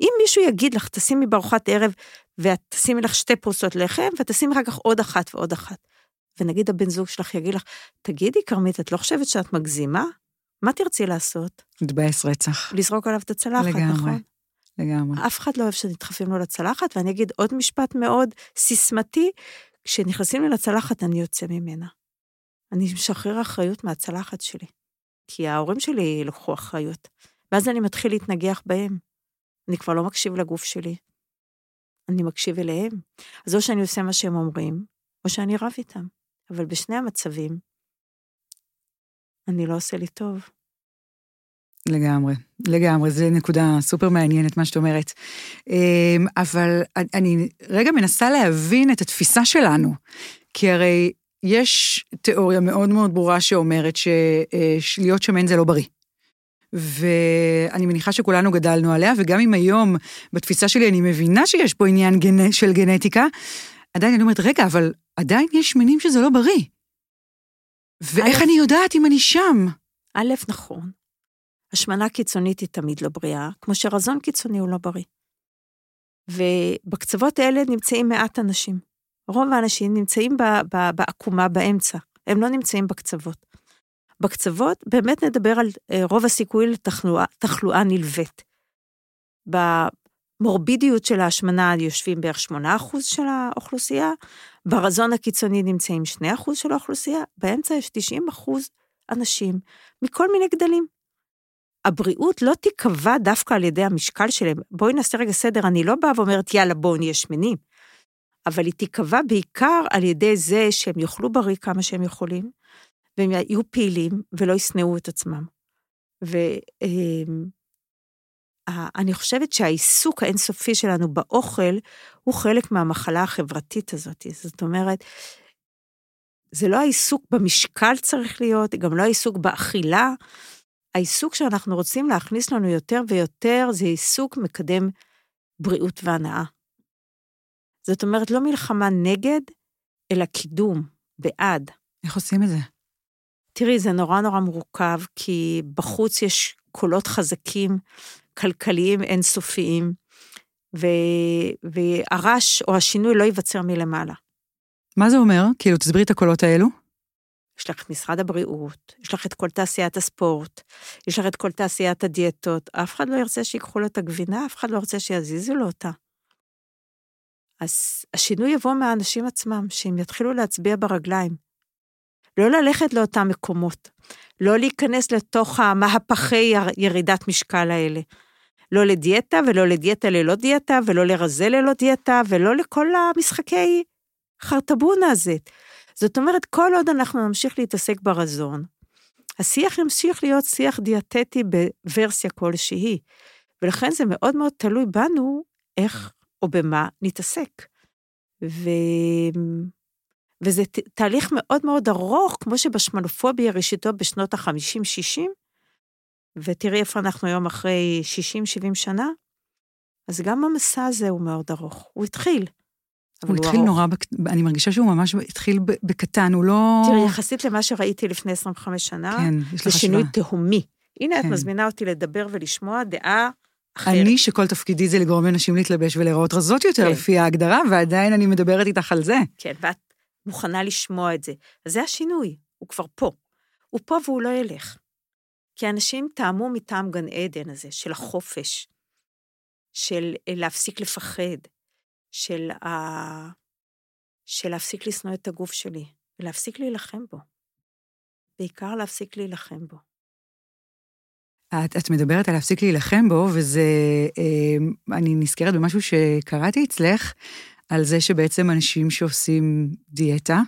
אם מישהו יגיד לך, תשימי בארוחת ערב, ואת תשימי לך שתי פרוסות לחם, ותשימי אחר כך עוד אחת ועוד אחת. ונגיד הבן זוג שלך יגיד לך, תגידי, כרמית, את לא חושבת שאת מגזימה? מה תרצי לעשות? להתבאס רצח. לזרוק עליו את הצלחת, לגמרי, נכון? לגמרי. אף אחד לא אוהב שנדחפים לו לצלחת, ואני אגיד עוד משפט מאוד סיסמתי, כשנכנסים לי לצלחת, אני יוצא ממנה. אני משחרר אחריות מהצלחת שלי. כי ההורים שלי לקחו אחריות. ואז אני מתחיל להתנגח בהם. אני כבר לא מקשיב לגוף שלי. אני מקשיב אליהם. אז או שאני עושה מה שהם אומרים, או שאני רב איתם. אבל בשני המצבים, אני לא עושה לי טוב. לגמרי, לגמרי, זו נקודה סופר מעניינת מה שאת אומרת. אמ, אבל אני רגע מנסה להבין את התפיסה שלנו, כי הרי יש תיאוריה מאוד מאוד ברורה שאומרת שלהיות שמן זה לא בריא. ואני מניחה שכולנו גדלנו עליה, וגם אם היום בתפיסה שלי אני מבינה שיש פה עניין גנ... של גנטיקה, עדיין אני אומרת, רגע, אבל עדיין יש שמנים שזה לא בריא. ואיך אני יודעת אם אני שם? א', נכון. השמנה קיצונית היא תמיד לא בריאה, כמו שרזון קיצוני הוא לא בריא. ובקצוות האלה נמצאים מעט אנשים. רוב האנשים נמצאים בעקומה באמצע, הם לא נמצאים בקצוות. בקצוות באמת נדבר על אה, רוב הסיכוי לתחלואה נלווית. במורבידיות של ההשמנה יושבים בערך 8% של האוכלוסייה, ברזון הקיצוני נמצאים 2% של האוכלוסייה, באמצע יש 90% אנשים מכל מיני גדלים. הבריאות לא תיקבע דווקא על ידי המשקל שלהם. בואי נעשה רגע סדר, אני לא באה ואומרת, יאללה, בואו נהיה שמנים. אבל היא תיקבע בעיקר על ידי זה שהם יאכלו בריא כמה שהם יכולים, והם יהיו פעילים ולא ישנאו את עצמם. ואני אמ, חושבת שהעיסוק האינסופי שלנו באוכל הוא חלק מהמחלה החברתית הזאת. זאת אומרת, זה לא העיסוק במשקל צריך להיות, גם לא העיסוק באכילה. העיסוק שאנחנו רוצים להכניס לנו יותר ויותר זה עיסוק מקדם בריאות והנאה. זאת אומרת, לא מלחמה נגד, אלא קידום, בעד. איך עושים את זה? תראי, זה נורא נורא מורכב, כי בחוץ יש קולות חזקים, כלכליים אינסופיים, ו... והרעש או השינוי לא ייווצר מלמעלה. מה זה אומר? כאילו, תסבירי את הקולות האלו. יש לך את משרד הבריאות, יש לך את כל תעשיית הספורט, יש לך את כל תעשיית הדיאטות, אף אחד לא ירצה שיקחו לו את הגבינה, אף אחד לא ירצה שיזיזו לו אותה. אז השינוי יבוא מהאנשים עצמם, שהם יתחילו להצביע ברגליים. לא ללכת לאותם מקומות, לא להיכנס לתוך המהפכי ירידת משקל האלה. לא לדיאטה ולא לדיאטה ללא דיאטה ולא לרזה ללא דיאטה ולא לכל המשחקי חרטבונה הזה. זאת אומרת, כל עוד אנחנו נמשיך להתעסק ברזון, השיח ימשיך להיות שיח דיאטטי בוורסיה כלשהי, ולכן זה מאוד מאוד תלוי בנו איך או במה נתעסק. ו... וזה תהליך מאוד מאוד ארוך, כמו שבשמנופוביה ראשיתו בשנות ה-50-60, ותראי איפה אנחנו היום אחרי 60-70 שנה, אז גם המסע הזה הוא מאוד ארוך. הוא התחיל. הוא התחיל ארוך. נורא, אני מרגישה שהוא ממש התחיל בקטן, הוא לא... תראי, יחסית למה שראיתי לפני 25 שנה, כן, יש לך השוואה. זה שינוי תהומי. הנה, כן. את מזמינה אותי לדבר ולשמוע דעה אחרת. אני, שכל תפקידי זה לגרום לנשים להתלבש ולהיראות רזות יותר, כן. לפי ההגדרה, ועדיין אני מדברת איתך על זה. כן, ואת מוכנה לשמוע את זה. אז זה השינוי, הוא כבר פה. הוא פה והוא לא ילך. כי אנשים טעמו מטעם גן עדן הזה, של החופש, של אה, להפסיק לפחד, של, ה... של להפסיק לשנוא את הגוף שלי, ולהפסיק להילחם בו. בעיקר להפסיק להילחם בו. את, את מדברת על להפסיק להילחם בו, וזה, אה, אני נזכרת במשהו שקראתי אצלך, על זה שבעצם אנשים שעושים דיאטה,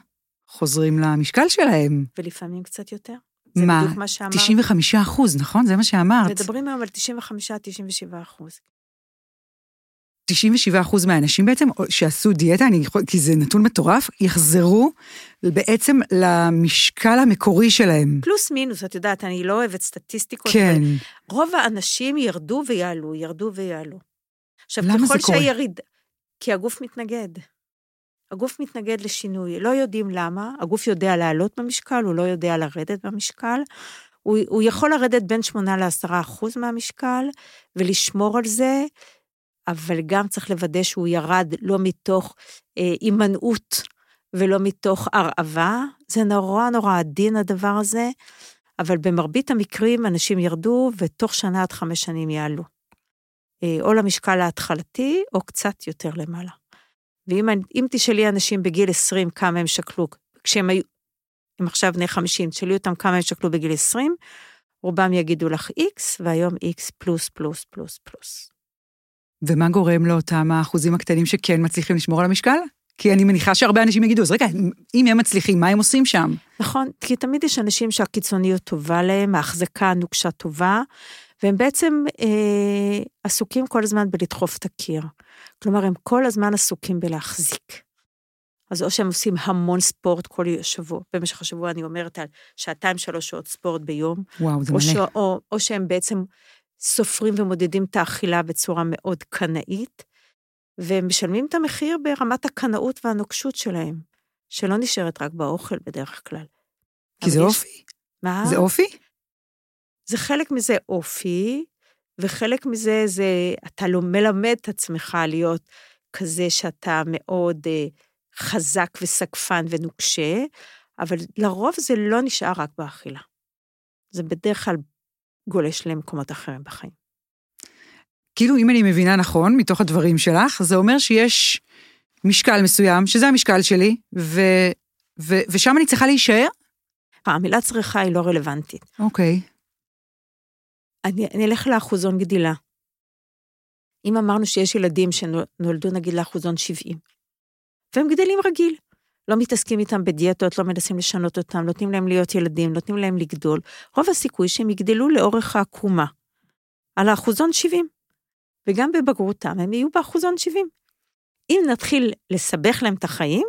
חוזרים למשקל שלהם. ולפעמים קצת יותר. זה מה? בדיוק מה שאמרת. 95 אחוז, נכון? זה מה שאמרת. מדברים היום על 95-97 אחוז. 97 אחוז מהאנשים בעצם שעשו דיאטה, אני יכול, כי זה נתון מטורף, יחזרו בעצם למשקל המקורי שלהם. פלוס מינוס, את יודעת, אני לא אוהבת סטטיסטיקות, כן. אבל רוב האנשים ירדו ויעלו, ירדו ויעלו. עכשיו, למה זה קורה? שהיריד... כי הגוף מתנגד. הגוף מתנגד לשינוי, לא יודעים למה, הגוף יודע לעלות במשקל, הוא לא יודע לרדת במשקל. הוא, הוא יכול לרדת בין 8 ל-10 אחוז מהמשקל ולשמור על זה, אבל גם צריך לוודא שהוא ירד לא מתוך אה, הימנעות ולא מתוך הרעבה. זה נורא נורא עדין הדבר הזה, אבל במרבית המקרים אנשים ירדו ותוך שנה עד חמש שנים יעלו. אה, או למשקל ההתחלתי או קצת יותר למעלה. ואם תשאלי אנשים בגיל 20 כמה הם שקלו, כשהם היו, הם עכשיו בני 50, תשאלי אותם כמה הם שקלו בגיל 20, רובם יגידו לך X, והיום X פלוס פלוס פלוס פלוס. ומה גורם לאותם האחוזים הקטנים שכן מצליחים לשמור על המשקל? כי אני מניחה שהרבה אנשים יגידו, אז רגע, אם הם מצליחים, מה הם עושים שם? נכון, כי תמיד יש אנשים שהקיצוניות טובה להם, ההחזקה הנוקשה טובה, והם בעצם אה, עסוקים כל הזמן בלדחוף את הקיר. כלומר, הם כל הזמן עסוקים בלהחזיק. אז או שהם עושים המון ספורט כל שבוע, במשך השבוע אני אומרת על שעתיים, שלוש שעות ספורט ביום. וואו, זה או מלא. ש, או, או שהם בעצם סופרים ומודדים את האכילה בצורה מאוד קנאית, והם משלמים את המחיר ברמת הקנאות והנוקשות שלהם, שלא נשארת רק באוכל בדרך כלל. כי זה יש... אופי? מה? זה אופי? זה חלק מזה אופי, וחלק מזה זה, אתה לא מלמד את עצמך להיות כזה שאתה מאוד אה, חזק וסקפן ונוקשה, אבל לרוב זה לא נשאר רק באכילה. זה בדרך כלל גולש למקומות אחרים בחיים. כאילו, אם אני מבינה נכון, מתוך הדברים שלך, זה אומר שיש משקל מסוים, שזה המשקל שלי, ו, ו, ושם אני צריכה להישאר? המילה צריכה היא לא רלוונטית. אוקיי. אני, אני אלך לאחוזון גדילה. אם אמרנו שיש ילדים שנולדו נגיד לאחוזון 70, והם גדלים רגיל, לא מתעסקים איתם בדיאטות, לא מנסים לשנות אותם, נותנים להם להיות ילדים, נותנים להם לגדול, רוב הסיכוי שהם יגדלו לאורך העקומה, על האחוזון 70. וגם בבגרותם הם יהיו באחוזון 70. אם נתחיל לסבך להם את החיים,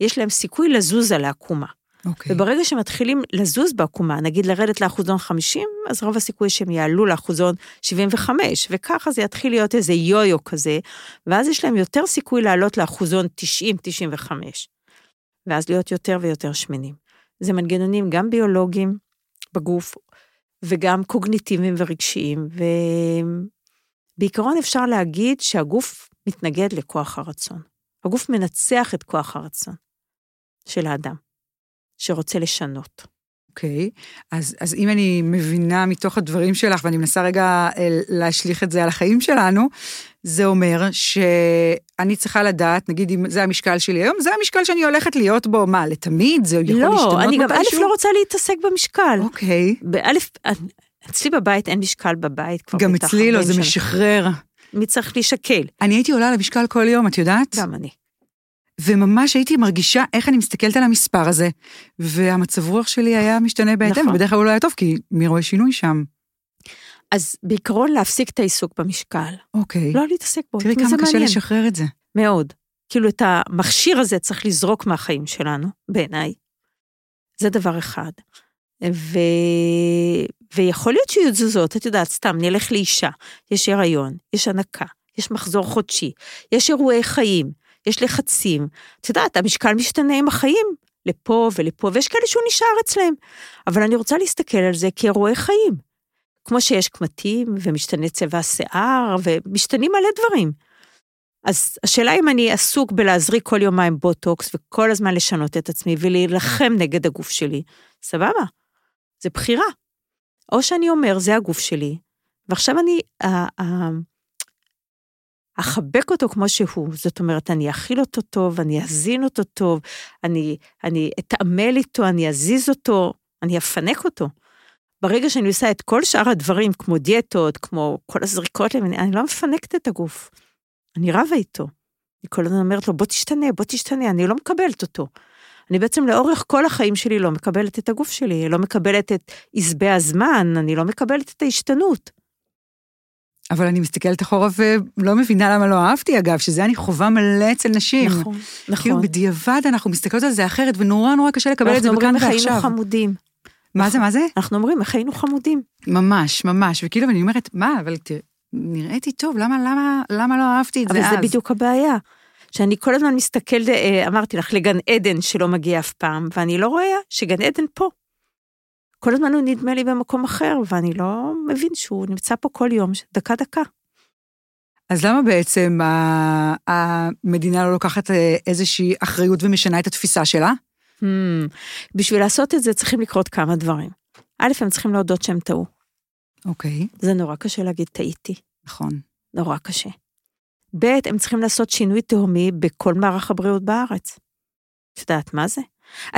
יש להם סיכוי לזוז על העקומה. Okay. אוקיי. וברגע שמתחילים לזוז בעקומה, נגיד לרדת לאחוזון 50, אז רוב הסיכוי שהם יעלו לאחוזון 75, וככה זה יתחיל להיות איזה יו-יו כזה, ואז יש להם יותר סיכוי לעלות לאחוזון 90-95, ואז להיות יותר ויותר שמנים. זה מנגנונים גם ביולוגיים בגוף, וגם קוגניטיביים ורגשיים, ובעיקרון אפשר להגיד שהגוף מתנגד לכוח הרצון. הגוף מנצח את כוח הרצון של האדם. שרוצה לשנות. אוקיי, okay. אז, אז אם אני מבינה מתוך הדברים שלך, ואני מנסה רגע אה, להשליך את זה על החיים שלנו, זה אומר שאני צריכה לדעת, נגיד אם זה המשקל שלי היום, זה המשקל שאני הולכת להיות בו, מה, לתמיד? זה יכול לא, להשתנות מתישהו? לא, אני גם א' לא רוצה להתעסק במשקל. אוקיי. Okay. באלף, אצלי בבית אין משקל בבית כבר גם אצלי לא, זה. משחרר. מי צריך להישקל? אני הייתי עולה למשקל כל יום, את יודעת? גם אני. וממש הייתי מרגישה איך אני מסתכלת על המספר הזה, והמצב רוח שלי היה משתנה בהתאם, נכון. ובדרך כלל הוא לא היה טוב, כי מי רואה שינוי שם. אז בעיקרון להפסיק את העיסוק במשקל. אוקיי. לא להתעסק בו, תראי כמה קשה לשחרר את זה. מאוד. כאילו את המכשיר הזה צריך לזרוק מהחיים שלנו, בעיניי. זה דבר אחד. ו... ויכול להיות שיהיו תזוזות, את יודעת, סתם, נלך לאישה, יש הריון, יש הנקה, יש מחזור חודשי, יש אירועי חיים, יש לחצים. את יודעת, המשקל משתנה עם החיים, לפה ולפה, ויש כאלה שהוא נשאר אצלם. אבל אני רוצה להסתכל על זה כאירועי חיים. כמו שיש קמטים, ומשתנה צבע השיער, ומשתנים מלא דברים. אז השאלה אם אני עסוק בלהזריק כל יומיים בוטוקס, וכל הזמן לשנות את עצמי, ולהילחם נגד הגוף שלי, סבבה, זה בחירה. או שאני אומר, זה הגוף שלי, ועכשיו אני, אחבק אותו כמו שהוא. זאת אומרת, אני אכיל אותו טוב, אני אזין אותו טוב, אני, אני אתעמל איתו, אני אזיז אותו, אני אפנק אותו. ברגע שאני עושה את כל שאר הדברים, כמו דיאטות, כמו כל הזריקות, אני, אני לא מפנקת את הגוף. אני רבה איתו. אני כל הזמן אומרת לו, בוא תשתנה, בוא תשתנה, אני לא מקבלת אותו. אני בעצם לאורך כל החיים שלי לא מקבלת את הגוף שלי, לא מקבלת את עזבי הזמן, אני לא מקבלת את ההשתנות. אבל אני מסתכלת אחורה ולא מבינה למה לא אהבתי, אגב, שזה אני חווה מלא אצל נשים. נכון, נכון. כאילו בדיעבד אנחנו מסתכלות על זה אחרת, ונורא נורא קשה לקבל את זה בכאן ועכשיו. אנחנו אומרים, איך היינו חמודים. מה זה, מה זה? אנחנו אומרים, איך היינו חמודים. ממש, ממש, וכאילו, אני אומרת, מה, אבל תראה, נראיתי טוב, למה, למה, למה לא אהבתי את זה אז? אבל זה בדיוק הבעיה. שאני כל הזמן מסתכל, אה, אמרתי לך, לגן עדן שלא מגיע אף פעם, ואני לא רואה שגן עדן פה. כל הזמן הוא נדמה לי במקום אחר, ואני לא מבין שהוא נמצא פה כל יום, דקה-דקה. אז למה בעצם המדינה לא לוקחת אה, איזושהי אחריות ומשנה את התפיסה שלה? Hmm, בשביל לעשות את זה צריכים לקרות כמה דברים. א', הם צריכים להודות שהם טעו. אוקיי. Okay. זה נורא קשה להגיד טעיתי. נכון. נורא קשה. ב', הם צריכים לעשות שינוי תהומי בכל מערך הבריאות בארץ. את יודעת מה זה?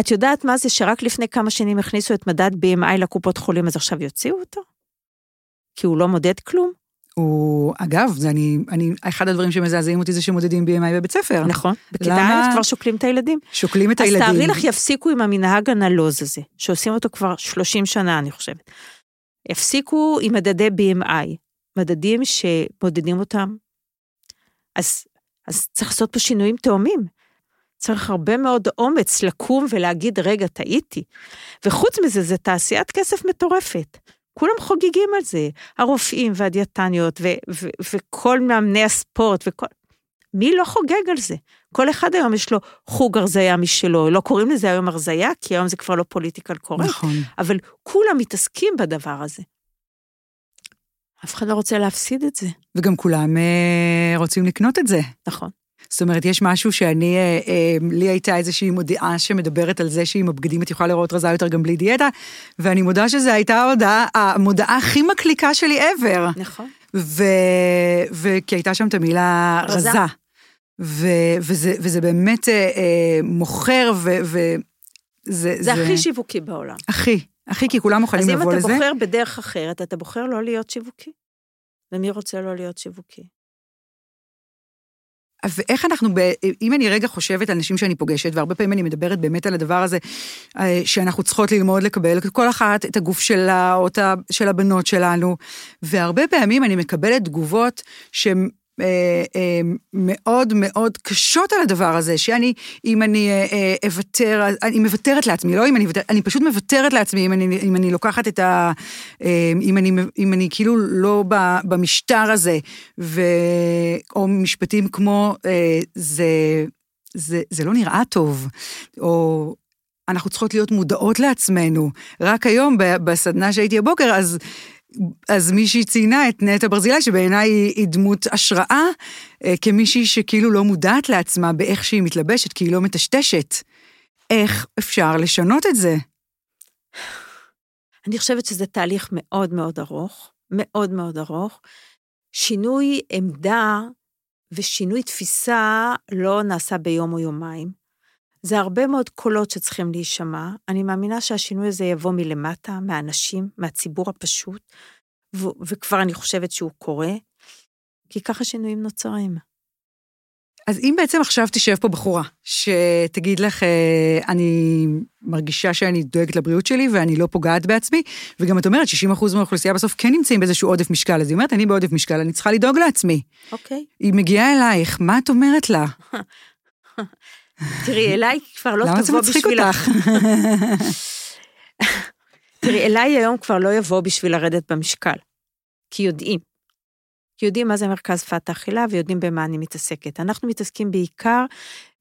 את יודעת מה זה שרק לפני כמה שנים הכניסו את מדד BMI לקופות חולים, אז עכשיו יוציאו אותו? כי הוא לא מודד כלום? הוא, אגב, זה אני, אני, אחד הדברים שמזעזעים אותי זה שמודדים BMI בבית ספר. נכון, בכיתה א' כבר שוקלים את הילדים. שוקלים את הילדים. אז תארי לך, יפסיקו עם המנהג הנלוז הזה, שעושים אותו כבר 30 שנה, אני חושבת. יפסיקו עם מדדי BMI, מדדים שמודדים אותם. אז, אז צריך לעשות פה שינויים תאומים. צריך הרבה מאוד אומץ לקום ולהגיד, רגע, טעיתי. וחוץ מזה, זה תעשיית כסף מטורפת. כולם חוגגים על זה, הרופאים והדיאטניות ו- ו- וכל מאמני הספורט וכל... מי לא חוגג על זה? כל אחד היום יש לו חוג הרזייה משלו, לא קוראים לזה היום הרזייה, כי היום זה כבר לא פוליטיקל קורקט, נכון. אבל כולם מתעסקים בדבר הזה. אף אחד לא רוצה להפסיד את זה. וגם כולם אה, רוצים לקנות את זה. נכון. זאת אומרת, יש משהו שאני, אה, אה, לי הייתה איזושהי מודיעה שמדברת על זה שעם הבגדים את יכולה לראות רזה יותר גם בלי דיאטה, ואני מודה שזו הייתה ההודעה, המודעה הכי מקליקה שלי ever. נכון. ו... וכי הייתה שם את המילה רזה. רזה. ו... וזה, וזה באמת אה, אה, מוכר, ו... ו... זה, זה הכי שיווקי בעולם. הכי, הכי, כי כולם מוכנים אז אם לבוא אתה לזה. בוחר בדרך אחרת, אתה בוחר לא להיות שיווקי. ומי רוצה לא להיות שיווקי? ואיך אנחנו, ב... אם אני רגע חושבת על נשים שאני פוגשת, והרבה פעמים אני מדברת באמת על הדבר הזה, אה, שאנחנו צריכות ללמוד לקבל, כל אחת את הגוף שלה, או את. של הבנות שלנו, והרבה פעמים אני מקבלת תגובות שהן... אה, אה, מאוד מאוד קשות על הדבר הזה, שאני, אם אני אה, אוותר, אני מוותרת לעצמי, לא אם אני אוותר, אני פשוט מוותרת לעצמי אם אני, אם אני לוקחת את ה... אם אני, אם אני כאילו לא במשטר הזה, ו, או משפטים כמו, זה, זה, זה לא נראה טוב, או... אנחנו צריכות להיות מודעות לעצמנו. רק היום, בסדנה שהייתי הבוקר, אז אז מישהי ציינה את נטע ברזילי, שבעיניי היא, דמות השראה, אה, כמישהי שכאילו לא מודעת לעצמה באיך שהיא מתלבשת, כי היא לא מטשטשת. איך אפשר לשנות את זה? אני חושבת שזה תהליך מאוד מאוד ארוך, מאוד מאוד ארוך. שינוי עמדה ושינוי תפיסה לא נעשה ביום או יומיים. זה הרבה מאוד קולות שצריכים להישמע. אני מאמינה שהשינוי הזה יבוא מלמטה, מהאנשים, מהציבור הפשוט, ו- וכבר אני חושבת שהוא קורה, כי ככה שינויים נוצרים. אז אם בעצם עכשיו תשב פה בחורה, שתגיד לך, אה, אני מרגישה שאני דואגת לבריאות שלי ואני לא פוגעת בעצמי, וגם את אומרת, 60% מהאוכלוסייה בסוף כן נמצאים באיזשהו עודף משקל, אז היא אומרת, אני בעודף משקל, אני צריכה לדאוג לעצמי. אוקיי. היא מגיעה אלייך, מה את אומרת לה? תראי, אליי כבר לא למה זה תבוא מצחיק בשביל... אותך? תראי, אליי היום כבר לא יבוא בשביל לרדת במשקל, כי יודעים. כי יודעים מה זה מרכז שפת האכילה ויודעים במה אני מתעסקת. אנחנו מתעסקים בעיקר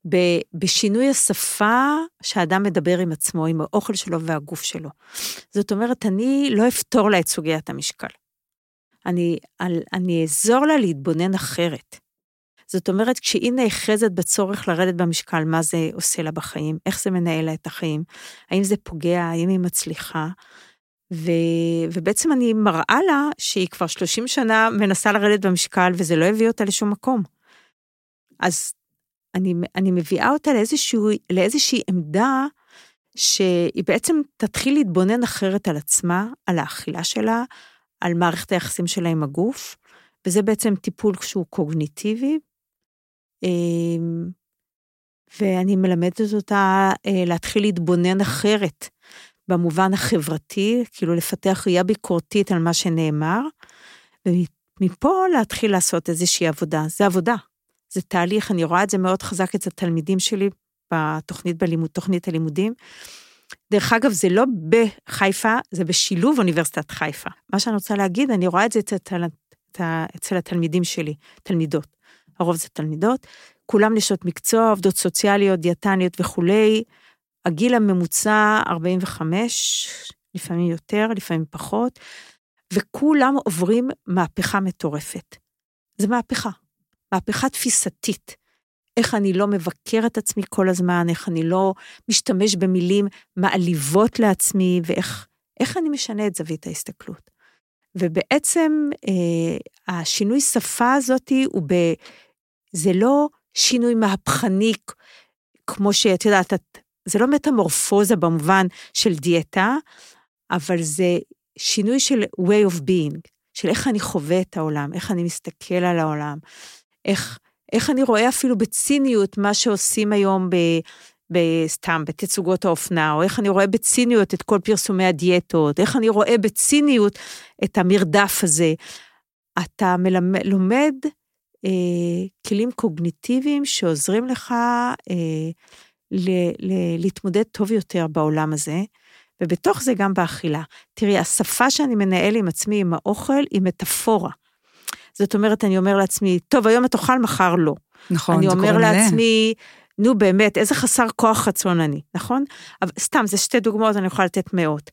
ב- בשינוי השפה שהאדם מדבר עם עצמו, עם האוכל שלו והגוף שלו. זאת אומרת, אני לא אפתור לה את סוגיית המשקל. אני, אני אעזור לה להתבונן אחרת. זאת אומרת, כשהיא נאחזת בצורך לרדת במשקל, מה זה עושה לה בחיים, איך זה מנהל לה את החיים, האם זה פוגע, האם היא מצליחה, ו... ובעצם אני מראה לה שהיא כבר 30 שנה מנסה לרדת במשקל וזה לא הביא אותה לשום מקום. אז אני, אני מביאה אותה לאיזשהו, לאיזושהי עמדה שהיא בעצם תתחיל להתבונן אחרת על עצמה, על האכילה שלה, על מערכת היחסים שלה עם הגוף, וזה בעצם טיפול שהוא קוגניטיבי. אמ, ואני מלמדת אותה אה, להתחיל להתבונן אחרת במובן החברתי, כאילו לפתח ראייה ביקורתית על מה שנאמר, ומפה להתחיל לעשות איזושהי עבודה. זה עבודה, זה תהליך, אני רואה את זה מאוד חזק אצל התלמידים שלי בתוכנית בלימוד, תוכנית הלימודים. דרך אגב, זה לא בחיפה, זה בשילוב אוניברסיטת חיפה. מה שאני רוצה להגיד, אני רואה את זה אצל, אצל התלמידים שלי, תלמידות. הרוב זה תלמידות, כולם נשות מקצוע, עובדות סוציאליות, דיאטניות וכולי. הגיל הממוצע 45, לפעמים יותר, לפעמים פחות, וכולם עוברים מהפכה מטורפת. זה מהפכה, מהפכה תפיסתית. איך אני לא מבקר את עצמי כל הזמן, איך אני לא משתמש במילים מעליבות לעצמי, ואיך איך אני משנה את זווית ההסתכלות. ובעצם אה, השינוי שפה הזאת הוא ב... זה לא שינוי מהפכני, כמו שאת יודעת, זה לא מטמורפוזה במובן של דיאטה, אבל זה שינוי של way of being, של איך אני חווה את העולם, איך אני מסתכל על העולם, איך, איך אני רואה אפילו בציניות מה שעושים היום ב... בסתם, בתצוגות האופנה, או איך אני רואה בציניות את כל פרסומי הדיאטות, איך אני רואה בציניות את המרדף הזה. אתה מלמד, לומד אה, כלים קוגניטיביים שעוזרים לך אה, ל, ל, להתמודד טוב יותר בעולם הזה, ובתוך זה גם באכילה. תראי, השפה שאני מנהל עם עצמי, עם האוכל, היא מטאפורה. זאת אומרת, אני אומר לעצמי, טוב, היום את אוכל, מחר לא. נכון, זה קורה אני אומר מלא. לעצמי, נו באמת, איזה חסר כוח רצון אני, נכון? אבל סתם, זה שתי דוגמאות, אני יכולה לתת מאות.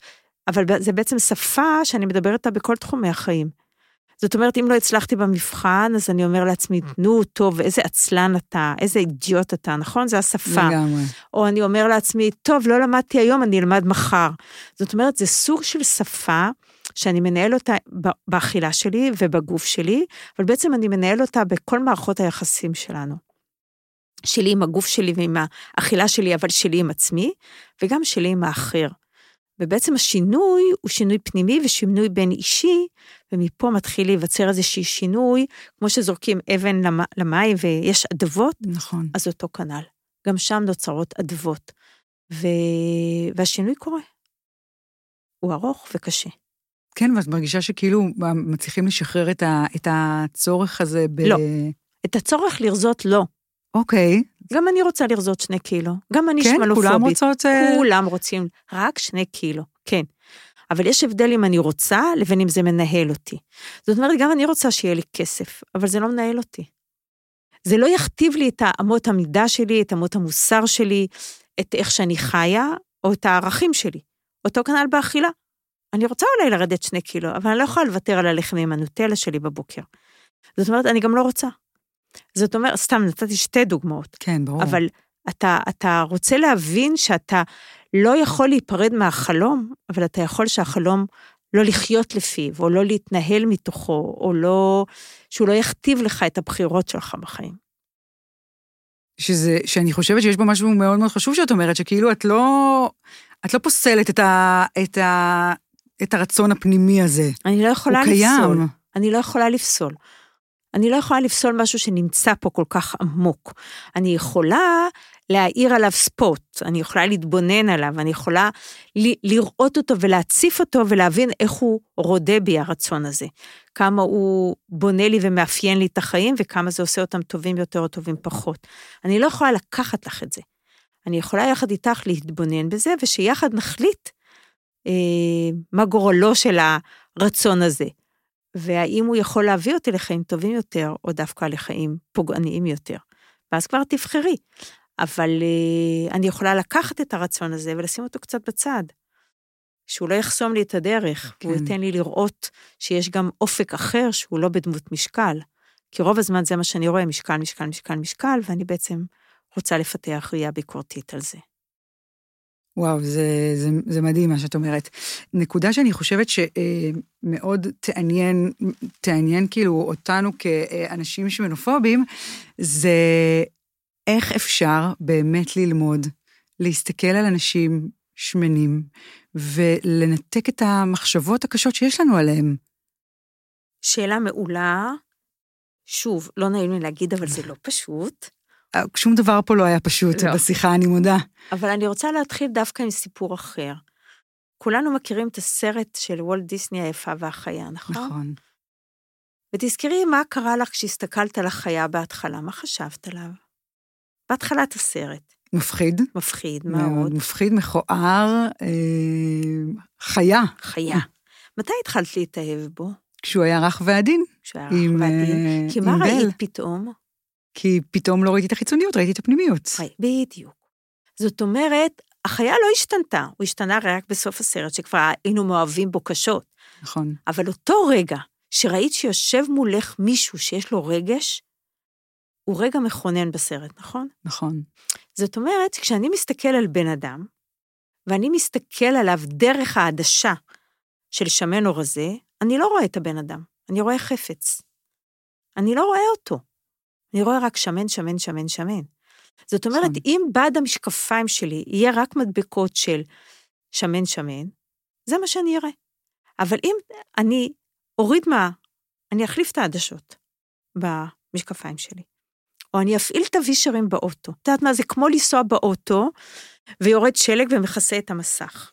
אבל זה בעצם שפה שאני מדברת איתה בכל תחומי החיים. זאת אומרת, אם לא הצלחתי במבחן, אז אני אומר לעצמי, נו, טוב, איזה עצלן אתה, איזה אידיוט אתה, נכון? זה השפה. לגמרי. או אני אומר לעצמי, טוב, לא למדתי היום, אני אלמד מחר. זאת אומרת, זה סוג של שפה שאני מנהל אותה באכילה שלי ובגוף שלי, אבל בעצם אני מנהל אותה בכל מערכות היחסים שלנו. שלי עם הגוף שלי ועם האכילה שלי, אבל שלי עם עצמי, וגם שלי עם האחר. ובעצם השינוי הוא שינוי פנימי ושינוי בין אישי, ומפה מתחיל להיווצר איזשהו שינוי, כמו שזורקים אבן למים ויש אדוות, נכון. אז אותו כנ"ל. גם שם נוצרות אדוות. ו... והשינוי קורה. הוא ארוך וקשה. כן, ואת מרגישה שכאילו מצליחים לשחרר את, ה... את הצורך הזה ב... לא. את הצורך לרזות לא. אוקיי. גם אני רוצה לרזות שני קילו. גם אני כן, שמלופובית. כולם רוצות... אה, כולם רוצים, רק שני קילו, כן. אבל יש הבדל אם אני רוצה לבין אם זה מנהל אותי. זאת אומרת, גם אני רוצה שיהיה לי כסף, אבל זה לא מנהל אותי. זה לא יכתיב לי את אמות המידה שלי, את אמות המוסר שלי, את איך שאני חיה, או את הערכים שלי. אותו כנ"ל באכילה. אני רוצה אולי לרדת שני קילו, אבל אני לא יכולה לוותר על הלחם עם הנוטלה שלי בבוקר. זאת אומרת, אני גם לא רוצה. זאת אומרת, סתם נתתי שתי דוגמאות. כן, ברור. אבל אתה, אתה רוצה להבין שאתה לא יכול להיפרד מהחלום, אבל אתה יכול שהחלום לא לחיות לפיו, או לא להתנהל מתוכו, או לא, שהוא לא יכתיב לך את הבחירות שלך בחיים. שזה, שאני חושבת שיש בו משהו מאוד מאוד חשוב שאת אומרת, שכאילו את לא, את לא פוסלת את, ה, את, ה, את הרצון הפנימי הזה. אני לא יכולה הוא לפסול. קיים. אני לא יכולה לפסול. אני לא יכולה לפסול משהו שנמצא פה כל כך עמוק. אני יכולה להעיר עליו ספוט, אני יכולה להתבונן עליו, אני יכולה ל- לראות אותו ולהציף אותו ולהבין איך הוא רודה בי הרצון הזה. כמה הוא בונה לי ומאפיין לי את החיים וכמה זה עושה אותם טובים יותר או טובים פחות. אני לא יכולה לקחת לך את זה. אני יכולה יחד איתך להתבונן בזה ושיחד נחליט אה, מה גורלו של הרצון הזה. והאם הוא יכול להביא אותי לחיים טובים יותר, או דווקא לחיים פוגעניים יותר. ואז כבר תבחרי. אבל uh, אני יכולה לקחת את הרצון הזה ולשים אותו קצת בצד. שהוא לא יחסום לי את הדרך, כן. הוא ייתן לי לראות שיש גם אופק אחר שהוא לא בדמות משקל. כי רוב הזמן זה מה שאני רואה, משקל, משקל, משקל, משקל, ואני בעצם רוצה לפתח ראייה ביקורתית על זה. וואו, זה, זה, זה מדהים מה שאת אומרת. נקודה שאני חושבת שמאוד תעניין, תעניין כאילו אותנו כאנשים שמנופובים, זה איך אפשר באמת ללמוד להסתכל על אנשים שמנים ולנתק את המחשבות הקשות שיש לנו עליהם. שאלה מעולה. שוב, לא נעים לי להגיד, אבל זה לא פשוט. שום דבר פה לא היה פשוט לא. בשיחה, אני מודה. אבל אני רוצה להתחיל דווקא עם סיפור אחר. כולנו מכירים את הסרט של וולט דיסני היפה והחיה, נכון? נכון. ותזכרי מה קרה לך כשהסתכלת על החיה בהתחלה, מה חשבת עליו? בהתחלת הסרט. מפחיד. מפחיד, מאוד. מפחיד, מכוער, אה, חיה. חיה. מתי התחלת להתאהב בו? כשהוא היה רך ועדין. כשהוא היה רך ועדין. אה, כי מה ראית פתאום? כי פתאום לא ראיתי את החיצוניות, ראיתי את הפנימיות. בדיוק. זאת אומרת, החיה לא השתנתה, הוא השתנה רק בסוף הסרט, שכבר היינו מאוהבים בו קשות. נכון. אבל אותו רגע שראית שיושב מולך מישהו שיש לו רגש, הוא רגע מכונן בסרט, נכון? נכון. זאת אומרת, כשאני מסתכל על בן אדם, ואני מסתכל עליו דרך העדשה של שמן או רזה, אני לא רואה את הבן אדם, אני רואה חפץ. אני לא רואה אותו. אני רואה רק שמן, שמן, שמן, שמן. זאת אומרת, נכון. אם בד המשקפיים שלי יהיה רק מדבקות של שמן, שמן, זה מה שאני אראה. אבל אם אני אוריד מה, אני אחליף את העדשות במשקפיים שלי. או אני אפעיל את הווישרים באוטו. את יודעת מה, זה כמו לנסוע באוטו, ויורד שלג ומכסה את המסך.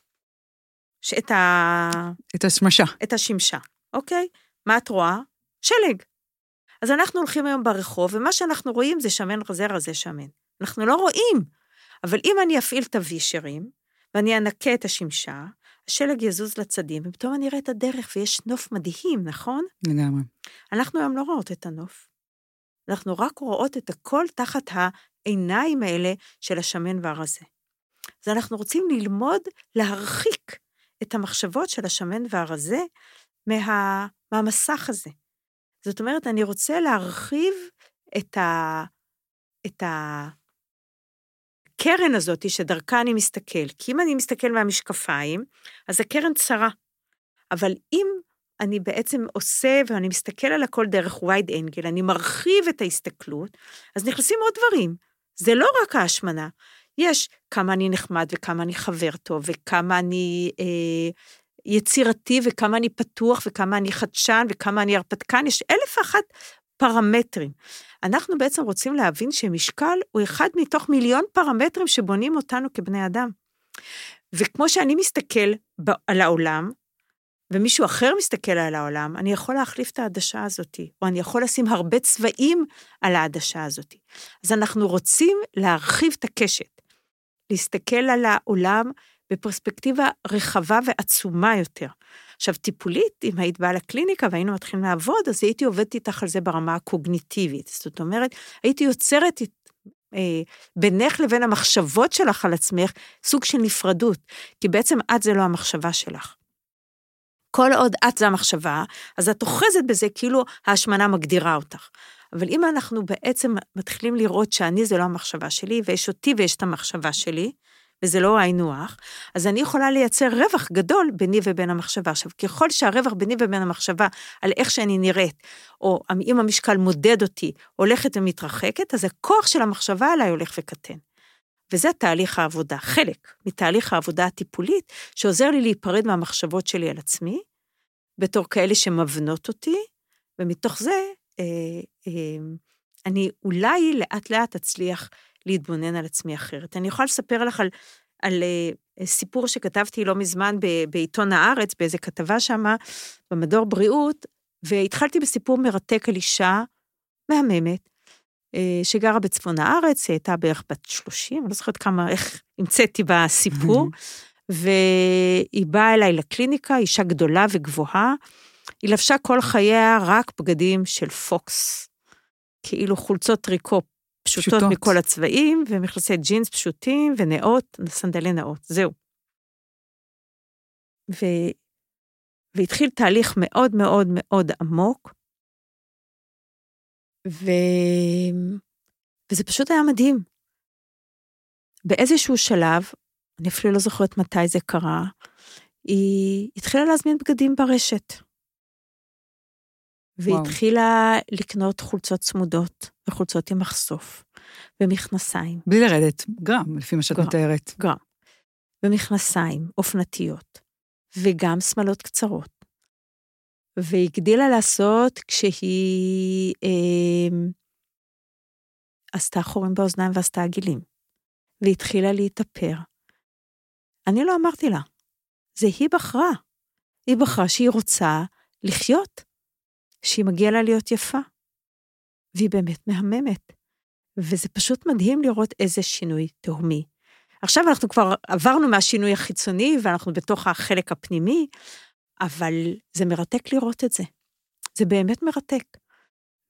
את ה... את השמשה. את השמשה, אוקיי? מה את רואה? שלג. אז אנחנו הולכים היום ברחוב, ומה שאנחנו רואים זה שמן רזה רזה שמן. אנחנו לא רואים. אבל אם אני אפעיל את הווישרים, ואני אנקה את השמשה, השלג יזוז לצדים, ופתאום אני אראה את הדרך, ויש נוף מדהים, נכון? לגמרי. אנחנו היום לא רואות את הנוף. אנחנו רק רואות את הכל תחת העיניים האלה של השמן והרזה. אז אנחנו רוצים ללמוד להרחיק את המחשבות של השמן והרזה מה, מהמסך הזה. זאת אומרת, אני רוצה להרחיב את, ה, את הקרן הזאת שדרכה אני מסתכל. כי אם אני מסתכל מהמשקפיים, אז הקרן צרה. אבל אם אני בעצם עושה ואני מסתכל על הכל דרך wide angle, אני מרחיב את ההסתכלות, אז נכנסים עוד דברים. זה לא רק ההשמנה, יש כמה אני נחמד וכמה אני חבר טוב וכמה אני אה, יצירתי וכמה אני פתוח וכמה אני חדשן וכמה אני הרפתקן, יש אלף ואחת פרמטרים. אנחנו בעצם רוצים להבין שמשקל הוא אחד מתוך מיליון פרמטרים שבונים אותנו כבני אדם. וכמו שאני מסתכל על העולם, ומישהו אחר מסתכל על העולם, אני יכול להחליף את העדשה הזאת, או אני יכול לשים הרבה צבעים על העדשה הזאת. אז אנחנו רוצים להרחיב את הקשת, להסתכל על העולם בפרספקטיבה רחבה ועצומה יותר. עכשיו, טיפולית, אם היית באה לקליניקה והיינו מתחילים לעבוד, אז הייתי עובדת איתך על זה ברמה הקוגניטיבית. זאת אומרת, הייתי יוצרת אה, בינך לבין המחשבות שלך על עצמך סוג של נפרדות, כי בעצם את זה לא המחשבה שלך. כל עוד את זה המחשבה, אז את אוחזת בזה כאילו ההשמנה מגדירה אותך. אבל אם אנחנו בעצם מתחילים לראות שאני זה לא המחשבה שלי, ויש אותי ויש את המחשבה שלי, וזה לא היינו הך, אז אני יכולה לייצר רווח גדול ביני ובין המחשבה. עכשיו, ככל שהרווח ביני ובין המחשבה על איך שאני נראית, או אם המשקל מודד אותי, הולכת ומתרחקת, אז הכוח של המחשבה עליי הולך וקטן. וזה תהליך העבודה, חלק מתהליך העבודה הטיפולית, שעוזר לי להיפרד מהמחשבות שלי על עצמי, בתור כאלה שמבנות אותי, ומתוך זה אה, אה, אני אולי לאט לאט אצליח להתבונן על עצמי אחרת. אני יכולה לספר לך על, על אה, סיפור שכתבתי לא מזמן ב, בעיתון הארץ, באיזה כתבה שמה, במדור בריאות, והתחלתי בסיפור מרתק על אישה מהממת, אה, שגרה בצפון הארץ, היא הייתה בערך בת 30, אני לא זוכרת כמה, איך המצאתי בסיפור, והיא באה אליי לקליניקה, אישה גדולה וגבוהה, היא לבשה כל חייה רק בגדים של פוקס, כאילו חולצות טריקו פשוטות, פשוטות. מכל הצבעים, ומכנסי ג'ינס פשוטים, ונאות, סנדלי נאות, זהו. ו... והתחיל תהליך מאוד מאוד מאוד עמוק, ו... וזה פשוט היה מדהים. באיזשהו שלב, אני אפילו לא זוכרת מתי זה קרה, היא התחילה להזמין בגדים ברשת. והתחילה לקנות חולצות צמודות וחולצות עם מחשוף ומכנסיים. בלי לרדת, גרם, לפי מה שאת גרם, מתארת. גרם. ומכנסיים אופנתיות, וגם שמלות קצרות. והגדילה לעשות כשהיא אה, עשתה חורים באוזניים ועשתה עגילים, והתחילה להתאפר. אני לא אמרתי לה, זה היא בחרה. היא בחרה שהיא רוצה לחיות, שהיא מגיעה לה להיות יפה. והיא באמת מהממת. וזה פשוט מדהים לראות איזה שינוי תהומי. עכשיו אנחנו כבר עברנו מהשינוי החיצוני ואנחנו בתוך החלק הפנימי, אבל זה מרתק לראות את זה. זה באמת מרתק.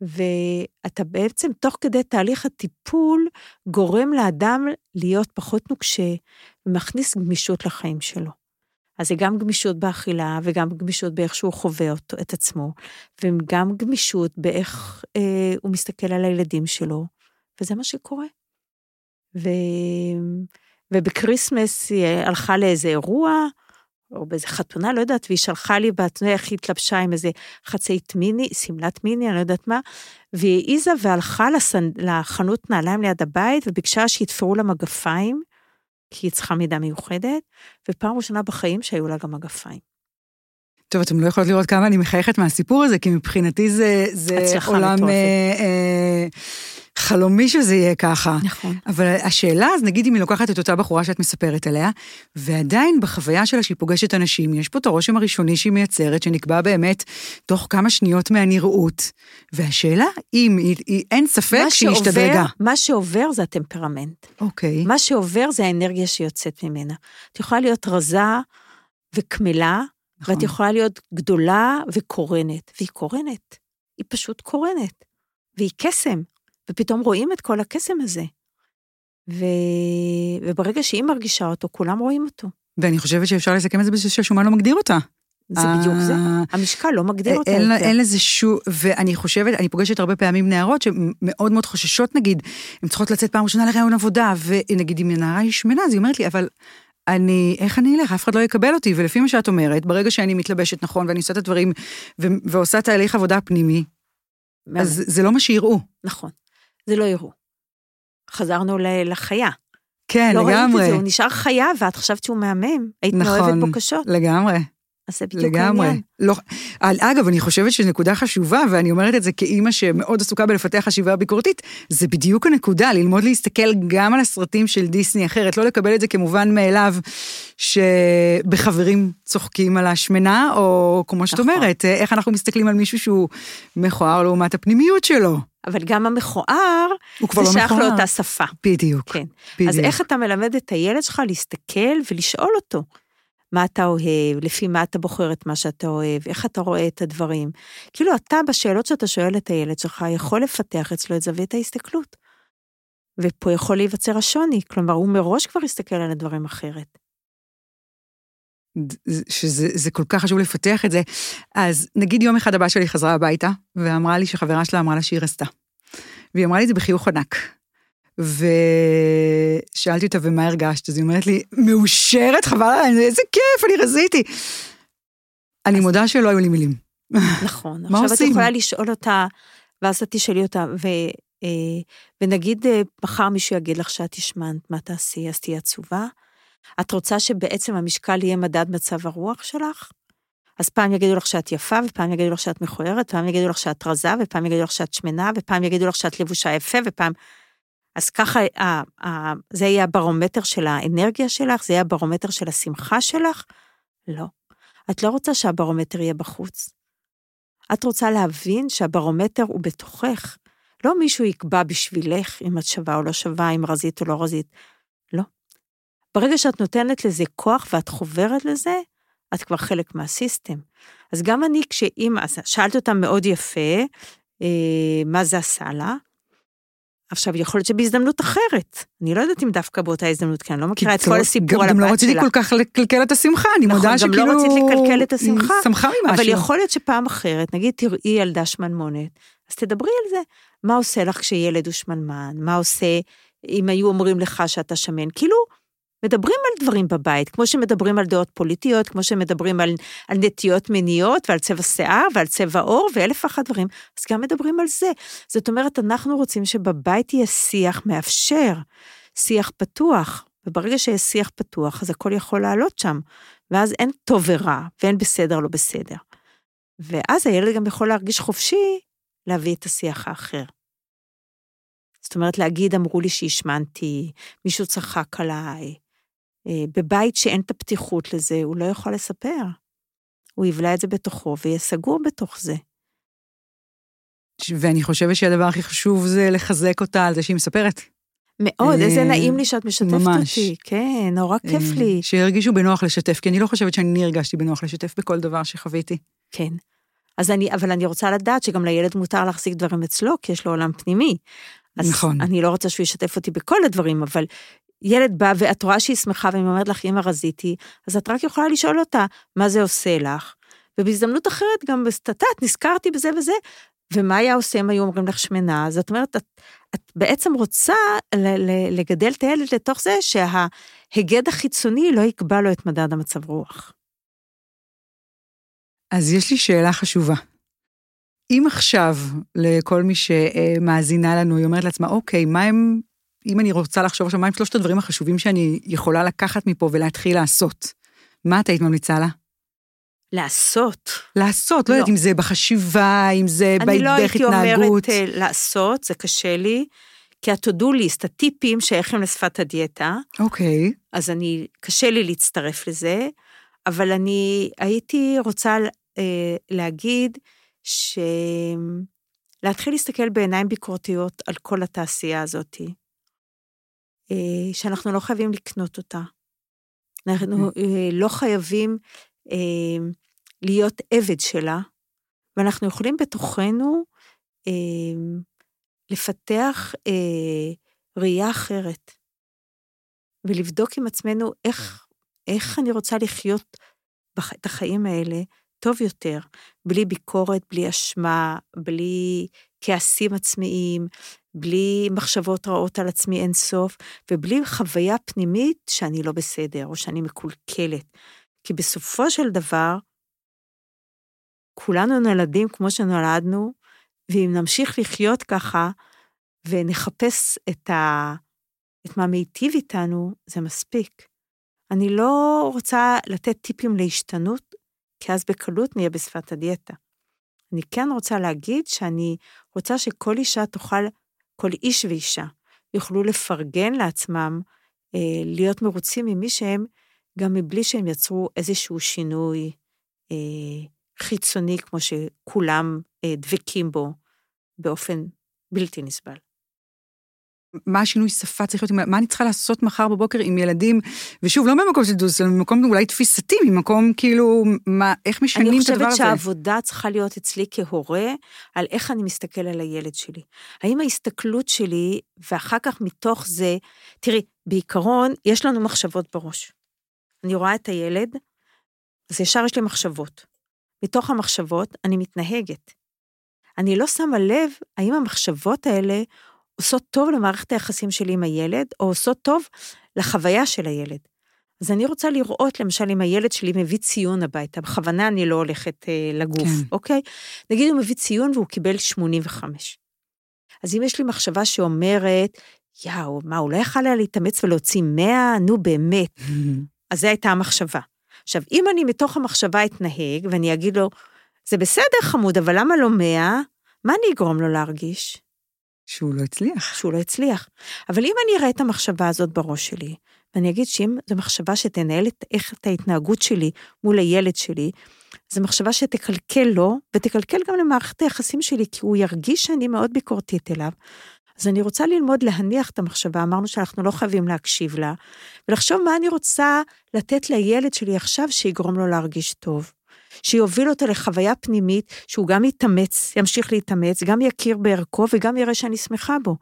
ואתה בעצם, תוך כדי תהליך הטיפול, גורם לאדם להיות פחות נוקשה ומכניס גמישות לחיים שלו. אז זה גם גמישות באכילה, וגם גמישות באיך שהוא חווה אותו, את עצמו, וגם גמישות באיך אה, הוא מסתכל על הילדים שלו, וזה מה שקורה. ו... וב Christmas היא הלכה לאיזה אירוע, או באיזה חתונה, לא יודעת, והיא שלחה לי, יודעת איך היא התלבשה עם איזה חצאית מיני, שמלת מיני, אני לא יודעת מה, והיא העיזה והלכה לסנ... לחנות נעליים ליד הבית, וביקשה שיתפרו לה מגפיים, כי היא צריכה מידה מיוחדת, ופעם ראשונה בחיים שהיו לה גם מגפיים. טוב, אתם לא יכולות לראות כמה אני מחייכת מהסיפור הזה, כי מבחינתי זה, זה עולם... אה, אה, חלומי שזה יהיה ככה. נכון. אבל השאלה, אז נגיד אם היא לוקחת את אותה בחורה שאת מספרת עליה, ועדיין בחוויה שלה שהיא פוגשת אנשים, יש פה את הרושם הראשוני שהיא מייצרת, שנקבע באמת תוך כמה שניות מהנראות. והשאלה, אם היא, היא אין ספק שהיא השתדרגה. מה שעובר זה הטמפרמנט. אוקיי. מה שעובר זה האנרגיה שיוצאת ממנה. את יכולה להיות רזה וקמלה, נכון. ואת יכולה להיות גדולה וקורנת, והיא קורנת. היא פשוט קורנת. והיא קסם. ופתאום רואים את כל הקסם הזה. ו... וברגע שהיא מרגישה אותו, כולם רואים אותו. ואני חושבת שאפשר לסכם את זה בזה שהשומן לא מגדיר אותה. זה בדיוק זה, אה, המשקל לא מגדיר אותה יותר. אין לזה שום, ואני חושבת, אני פוגשת הרבה פעמים נערות שמאוד מאוד חוששות נגיד, הן צריכות לצאת פעם ראשונה לראיון עבודה, ונגיד אם הנערה היא שמנה, אז היא אומרת לי, אבל אני, איך אני אלך? אף אחד לא יקבל אותי. ולפי מה שאת אומרת, ברגע שאני מתלבשת נכון ואני עושה את הדברים ו- ועושה תהליך עבודה פנימי, אז זה לא מה שיראו. נכון, זה לא יראו. חזרנו לחיה. כן, לא לגמרי. את זה, הוא נשאר חיה, ואת חשבת שהוא מהמם. היית נכון, מאוהבת בו קשות. לגמרי. אז זה בדיוק לגמרי. העניין. לא, אגב, אני חושבת שזו נקודה חשובה, ואני אומרת את זה כאימא שמאוד עסוקה בלפתח חשיבה ביקורתית, זה בדיוק הנקודה, ללמוד להסתכל גם על הסרטים של דיסני אחרת, לא לקבל את זה כמובן מאליו, שבחברים צוחקים על השמנה, או כמו שאת נכון. אומרת, איך אנחנו מסתכלים על מישהו שהוא מכוער לעומת הפנימיות שלו. אבל גם המכוער, הוא כבר זה לא שייך. לאותה שפה. בדיוק. כן. בדיוק. אז איך אתה מלמד את הילד שלך להסתכל ולשאול אותו, מה אתה אוהב, לפי מה אתה בוחר את מה שאתה אוהב, איך אתה רואה את הדברים. כאילו אתה בשאלות שאתה שואל את הילד שלך, יכול לפתח אצלו את זווית ההסתכלות. ופה יכול להיווצר השוני, כלומר, הוא מראש כבר יסתכל על הדברים אחרת. שזה זה כל כך חשוב לפתח את זה. אז נגיד יום אחד הבת שלי חזרה הביתה, ואמרה לי שחברה שלה אמרה לה שהיא רזתה. והיא אמרה לי את זה בחיוך ענק. ושאלתי אותה, ומה הרגשת? אז היא אומרת לי, מאושרת, חבל עליי, איזה כיף, אני רזיתי. אני מודה שלא היו לי מילים. נכון. מה עכשיו את עושים? יכולה לשאול אותה, ואז את תשאלי אותה, ו, אה, ונגיד אה, מחר מישהו יגיד לך שאת השמנת, מה תעשי? אז תהיי עצובה? את רוצה שבעצם המשקל יהיה מדד מצב הרוח שלך? אז פעם יגידו לך שאת יפה, ופעם יגידו לך שאת מכוערת, פעם יגידו לך שאת רזה, ופעם יגידו לך שאת שמנה, ופעם יגידו לך שאת לבושה יפה, ופעם... אז ככה, ה- ה- זה יהיה הברומטר של האנרגיה שלך, זה יהיה הברומטר של השמחה שלך? לא. את לא רוצה שהברומטר יהיה בחוץ. את רוצה להבין שהברומטר הוא בתוכך. לא מישהו יקבע בשבילך אם את שווה או לא שווה, אם רזית או לא רזית. לא. ברגע שאת נותנת לזה כוח ואת חוברת לזה, את כבר חלק מהסיסטם. אז גם אני, כשאימא, שאלת אותה מאוד יפה, אה, מה זה עשה לה. עכשיו, יכול להיות שבהזדמנות אחרת. אני לא יודעת אם דווקא באותה הזדמנות, כי אני לא מכירה את כל הסיפור גם- על גם לא הבת רציתי שלה. כל כך לקלקל את השמחה, אני נכון, מודה גם שכאילו... לא רצית לקלקל את השמחה, שמחה ממשהו. אבל יכול להיות שפעם אחרת, נגיד תראי ילדה שמנמונת, אז תדברי על זה. מה עושה לך כשילד הוא שמנמן? מה עושה אם היו אומרים לך שאתה שמן? כאילו, מדברים על דברים בבית, כמו שמדברים על דעות פוליטיות, כמו שמדברים על, על נטיות מיניות ועל צבע שיער ועל צבע עור ואלף ואחת דברים, אז גם מדברים על זה. זאת אומרת, אנחנו רוצים שבבית יהיה שיח מאפשר, שיח פתוח, וברגע שיש שיח פתוח, אז הכל יכול לעלות שם, ואז אין טוב ורע, ואין בסדר לא בסדר. ואז הילד גם יכול להרגיש חופשי להביא את השיח האחר. זאת אומרת, להגיד, אמרו לי שהשמנתי, מישהו צחק עליי. אה, בבית שאין את הפתיחות לזה, הוא לא יכול לספר. הוא יבלע את זה בתוכו ויהיה סגור בתוך זה. ואני חושבת שהדבר הכי חשוב זה לחזק אותה על זה שהיא מספרת. מאוד, אה, איזה נעים לי שאת משתפת ממש. אותי. כן, נורא כיף אה, לי. שירגישו בנוח לשתף, כי אני לא חושבת שאני הרגשתי בנוח לשתף בכל דבר שחוויתי. כן. אז אני, אבל אני רוצה לדעת שגם לילד מותר להחזיק דברים אצלו, כי יש לו עולם פנימי. אז נכון. אני לא רוצה שהוא ישתף אותי בכל הדברים, אבל ילד בא ואת רואה שהיא שמחה והיא אומרת לך, אמא רזיתי, אז את רק יכולה לשאול אותה, מה זה עושה לך? ובהזדמנות אחרת גם בסטטט, נזכרתי בזה וזה, ומה היה עושה אם היו אומרים לך שמנה? זאת אומרת, את, את בעצם רוצה לגדל את הילד לתוך זה שההיגד החיצוני לא יקבע לו את מדד המצב רוח. אז יש לי שאלה חשובה. אם עכשיו, לכל מי שמאזינה לנו, היא אומרת לעצמה, אוקיי, מה הם, אם אני רוצה לחשוב עכשיו, מה הם שלושת הדברים החשובים שאני יכולה לקחת מפה ולהתחיל לעשות? מה את היית ממליצה לה? לעשות. לעשות, לא, לא. יודעת אם זה בחשיבה, אם זה אני לא בדרך הייתי התנהגות. אומרת אה, לעשות, זה קשה לי, כי ה-to-do list, הטיפים שייכים לשפת הדיאטה, אוקיי. אז אני, קשה לי להצטרף לזה, אבל אני הייתי רוצה אה, להגיד ש... להתחיל להסתכל בעיניים ביקורתיות על כל התעשייה הזאת, שאנחנו לא חייבים לקנות אותה. אנחנו אה, לא חייבים אה, להיות עבד שלה, ואנחנו יכולים בתוכנו אה, לפתח אה, ראייה אחרת, ולבדוק עם עצמנו איך, איך אני רוצה לחיות בח, את החיים האלה טוב יותר, בלי ביקורת, בלי אשמה, בלי כעסים עצמיים, בלי מחשבות רעות על עצמי אינסוף, ובלי חוויה פנימית שאני לא בסדר, או שאני מקולקלת. כי בסופו של דבר, כולנו נולדים כמו שנולדנו, ואם נמשיך לחיות ככה, ונחפש את, ה... את מה מיטיב איתנו, זה מספיק. אני לא רוצה לתת טיפים להשתנות, כי אז בקלות נהיה בשפת הדיאטה. אני כן רוצה להגיד שאני רוצה שכל אישה תוכל, כל איש ואישה, יוכלו לפרגן לעצמם, אה, להיות מרוצים ממי שהם, גם מבלי שהם יצרו איזשהו שינוי אה, חיצוני, כמו שכולם אה, דבקים בו באופן בלתי נסבל. מה השינוי שפה צריך להיות, מה אני צריכה לעשות מחר בבוקר עם ילדים, ושוב, לא ממקום של דוס, אלא ממקום אולי תפיסתי, ממקום כאילו, מה, איך משנים את הדבר הזה. אני חושבת שהעבודה צריכה להיות אצלי כהורה, על איך אני מסתכל על הילד שלי. האם ההסתכלות שלי, ואחר כך מתוך זה, תראי, בעיקרון, יש לנו מחשבות בראש. אני רואה את הילד, אז ישר יש לי מחשבות. מתוך המחשבות אני מתנהגת. אני לא שמה לב האם המחשבות האלה עושות טוב למערכת היחסים שלי עם הילד, או עושות טוב לחוויה של הילד. אז אני רוצה לראות, למשל, אם הילד שלי מביא ציון הביתה, בכוונה אני לא הולכת אה, לגוף, כן. אוקיי? נגיד הוא מביא ציון והוא קיבל 85. אז אם יש לי מחשבה שאומרת, יאו, מה, הוא לא יכל היה להתאמץ ולהוציא 100? נו, באמת. אז זו הייתה המחשבה. עכשיו, אם אני מתוך המחשבה אתנהג, ואני אגיד לו, זה בסדר, חמוד, אבל למה לא 100? מה אני אגרום לו להרגיש? שהוא לא הצליח. שהוא לא הצליח. אבל אם אני אראה את המחשבה הזאת בראש שלי, ואני אגיד שאם זו מחשבה שתנהל את, איך את ההתנהגות שלי מול הילד שלי, זו מחשבה שתקלקל לו, ותקלקל גם למערכת היחסים שלי, כי הוא ירגיש שאני מאוד ביקורתית אליו. אז אני רוצה ללמוד להניח את המחשבה, אמרנו שאנחנו לא חייבים להקשיב לה, ולחשוב מה אני רוצה לתת לילד שלי עכשיו שיגרום לו להרגיש טוב. שיוביל אותו לחוויה פנימית, שהוא גם יתאמץ, ימשיך להתאמץ, גם יכיר בערכו וגם יראה שאני שמחה בו.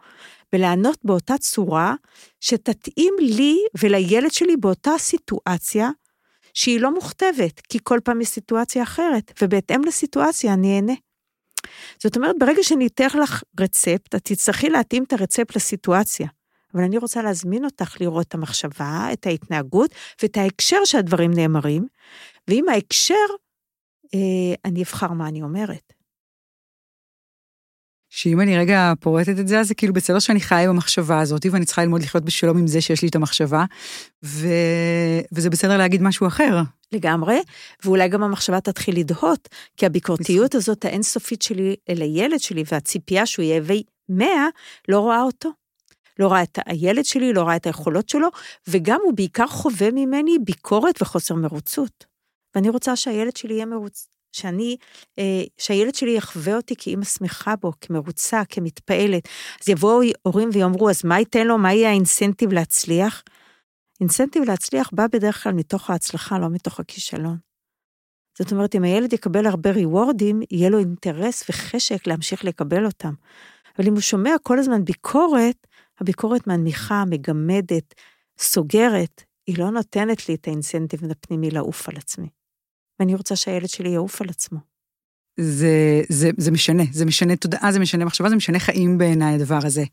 ולענות באותה צורה שתתאים לי ולילד שלי באותה סיטואציה, שהיא לא מוכתבת, כי כל פעם יש סיטואציה אחרת, ובהתאם לסיטואציה אני אהנה. זאת אומרת, ברגע שאני אתן לך רצפט, את תצטרכי להתאים את הרצפט לסיטואציה. אבל אני רוצה להזמין אותך לראות את המחשבה, את ההתנהגות ואת ההקשר שהדברים נאמרים, ואם ההקשר אני אבחר מה אני אומרת. שאם אני רגע פורטת את זה, אז זה כאילו בסדר שאני חיה במחשבה הזאת, ואני צריכה ללמוד לחיות בשלום עם זה שיש לי את המחשבה, ו... וזה בסדר להגיד משהו אחר. לגמרי, ואולי גם המחשבה תתחיל לדהות, כי הביקורתיות הזאת האינסופית שלי אל הילד שלי, והציפייה שהוא יהיה וי 100, לא רואה אותו. לא רואה את הילד שלי, לא רואה את היכולות שלו, וגם הוא בעיקר חווה ממני ביקורת וחוסר מרוצות. ואני רוצה שהילד שלי יהיה מרוץ, שאני, אה, שהילד שלי יחווה אותי כאימא שמחה בו, כמרוצה, כמתפעלת. אז יבואו הורים ויאמרו, אז מה ייתן לו, מה יהיה האינסנטיב להצליח? אינסנטיב להצליח בא בדרך כלל מתוך ההצלחה, לא מתוך הכישלון. זאת אומרת, אם הילד יקבל הרבה ריוורדים, יהיה לו אינטרס וחשק להמשיך לקבל אותם. אבל אם הוא שומע כל הזמן ביקורת, הביקורת מנמיכה, מגמדת, סוגרת, היא לא נותנת לי את האינסנטיב הפנימי לעוף על עצמי. ואני רוצה שהילד שלי יעוף על עצמו. זה, זה, זה משנה, זה משנה תודעה, זה משנה מחשבה, זה משנה חיים בעיניי הדבר הזה.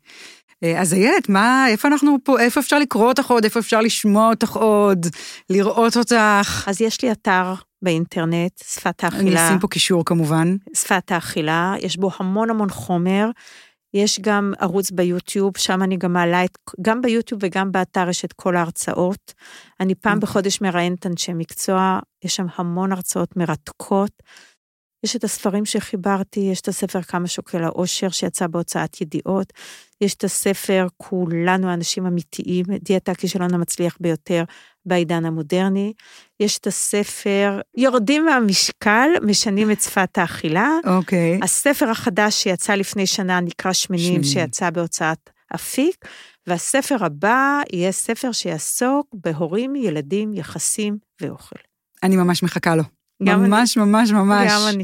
אה, אז איילת, מה, איפה אנחנו פה, איפה אפשר לקרוא אותך עוד, איפה אפשר לשמוע אותך עוד, לראות אותך? אז יש לי אתר באינטרנט, שפת האכילה. אני אשים פה קישור כמובן. שפת האכילה, יש בו המון המון חומר. יש גם ערוץ ביוטיוב, שם אני גם מעלה את, גם ביוטיוב וגם באתר יש את כל ההרצאות. אני פעם אוקיי. בחודש מראיינת אנשי מקצוע, יש שם המון הרצאות מרתקות. יש את הספרים שחיברתי, יש את הספר כמה שוקל האושר שיצא בהוצאת ידיעות, יש את הספר כולנו אנשים אמיתיים, דיאטה הכישלון המצליח ביותר בעידן המודרני, יש את הספר יורדים מהמשקל, משנים את שפת האכילה. אוקיי. Okay. הספר החדש שיצא לפני שנה נקרא שמנים, שמנים. שיצא בהוצאת אפיק, והספר הבא יהיה ספר שיעסוק בהורים, ילדים, יחסים ואוכל. אני ממש מחכה לו. גם ממש, אני. ממש, ממש. גם אני.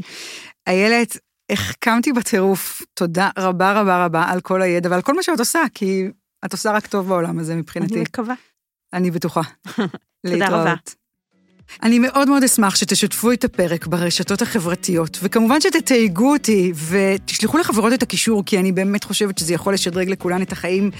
איילת, החכמתי בטירוף. תודה רבה רבה רבה על כל הידע ועל כל מה שאת עושה, כי את עושה רק טוב בעולם הזה מבחינתי. אני מקווה. אני בטוחה. תודה רבה. אני מאוד מאוד אשמח שתשתפו את הפרק ברשתות החברתיות, וכמובן שתתייגו אותי ותשלחו לחברות את הקישור, כי אני באמת חושבת שזה יכול לשדרג לכולן את החיים,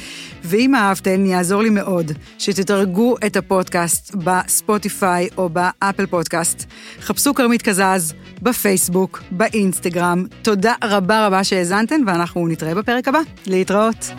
ואם אהבתם, יעזור לי מאוד שתתרגו את הפודקאסט בספוטיפיי או באפל פודקאסט. חפשו כרמית קזז בפייסבוק, באינסטגרם. תודה רבה רבה שהאזנתם, ואנחנו נתראה בפרק הבא. להתראות.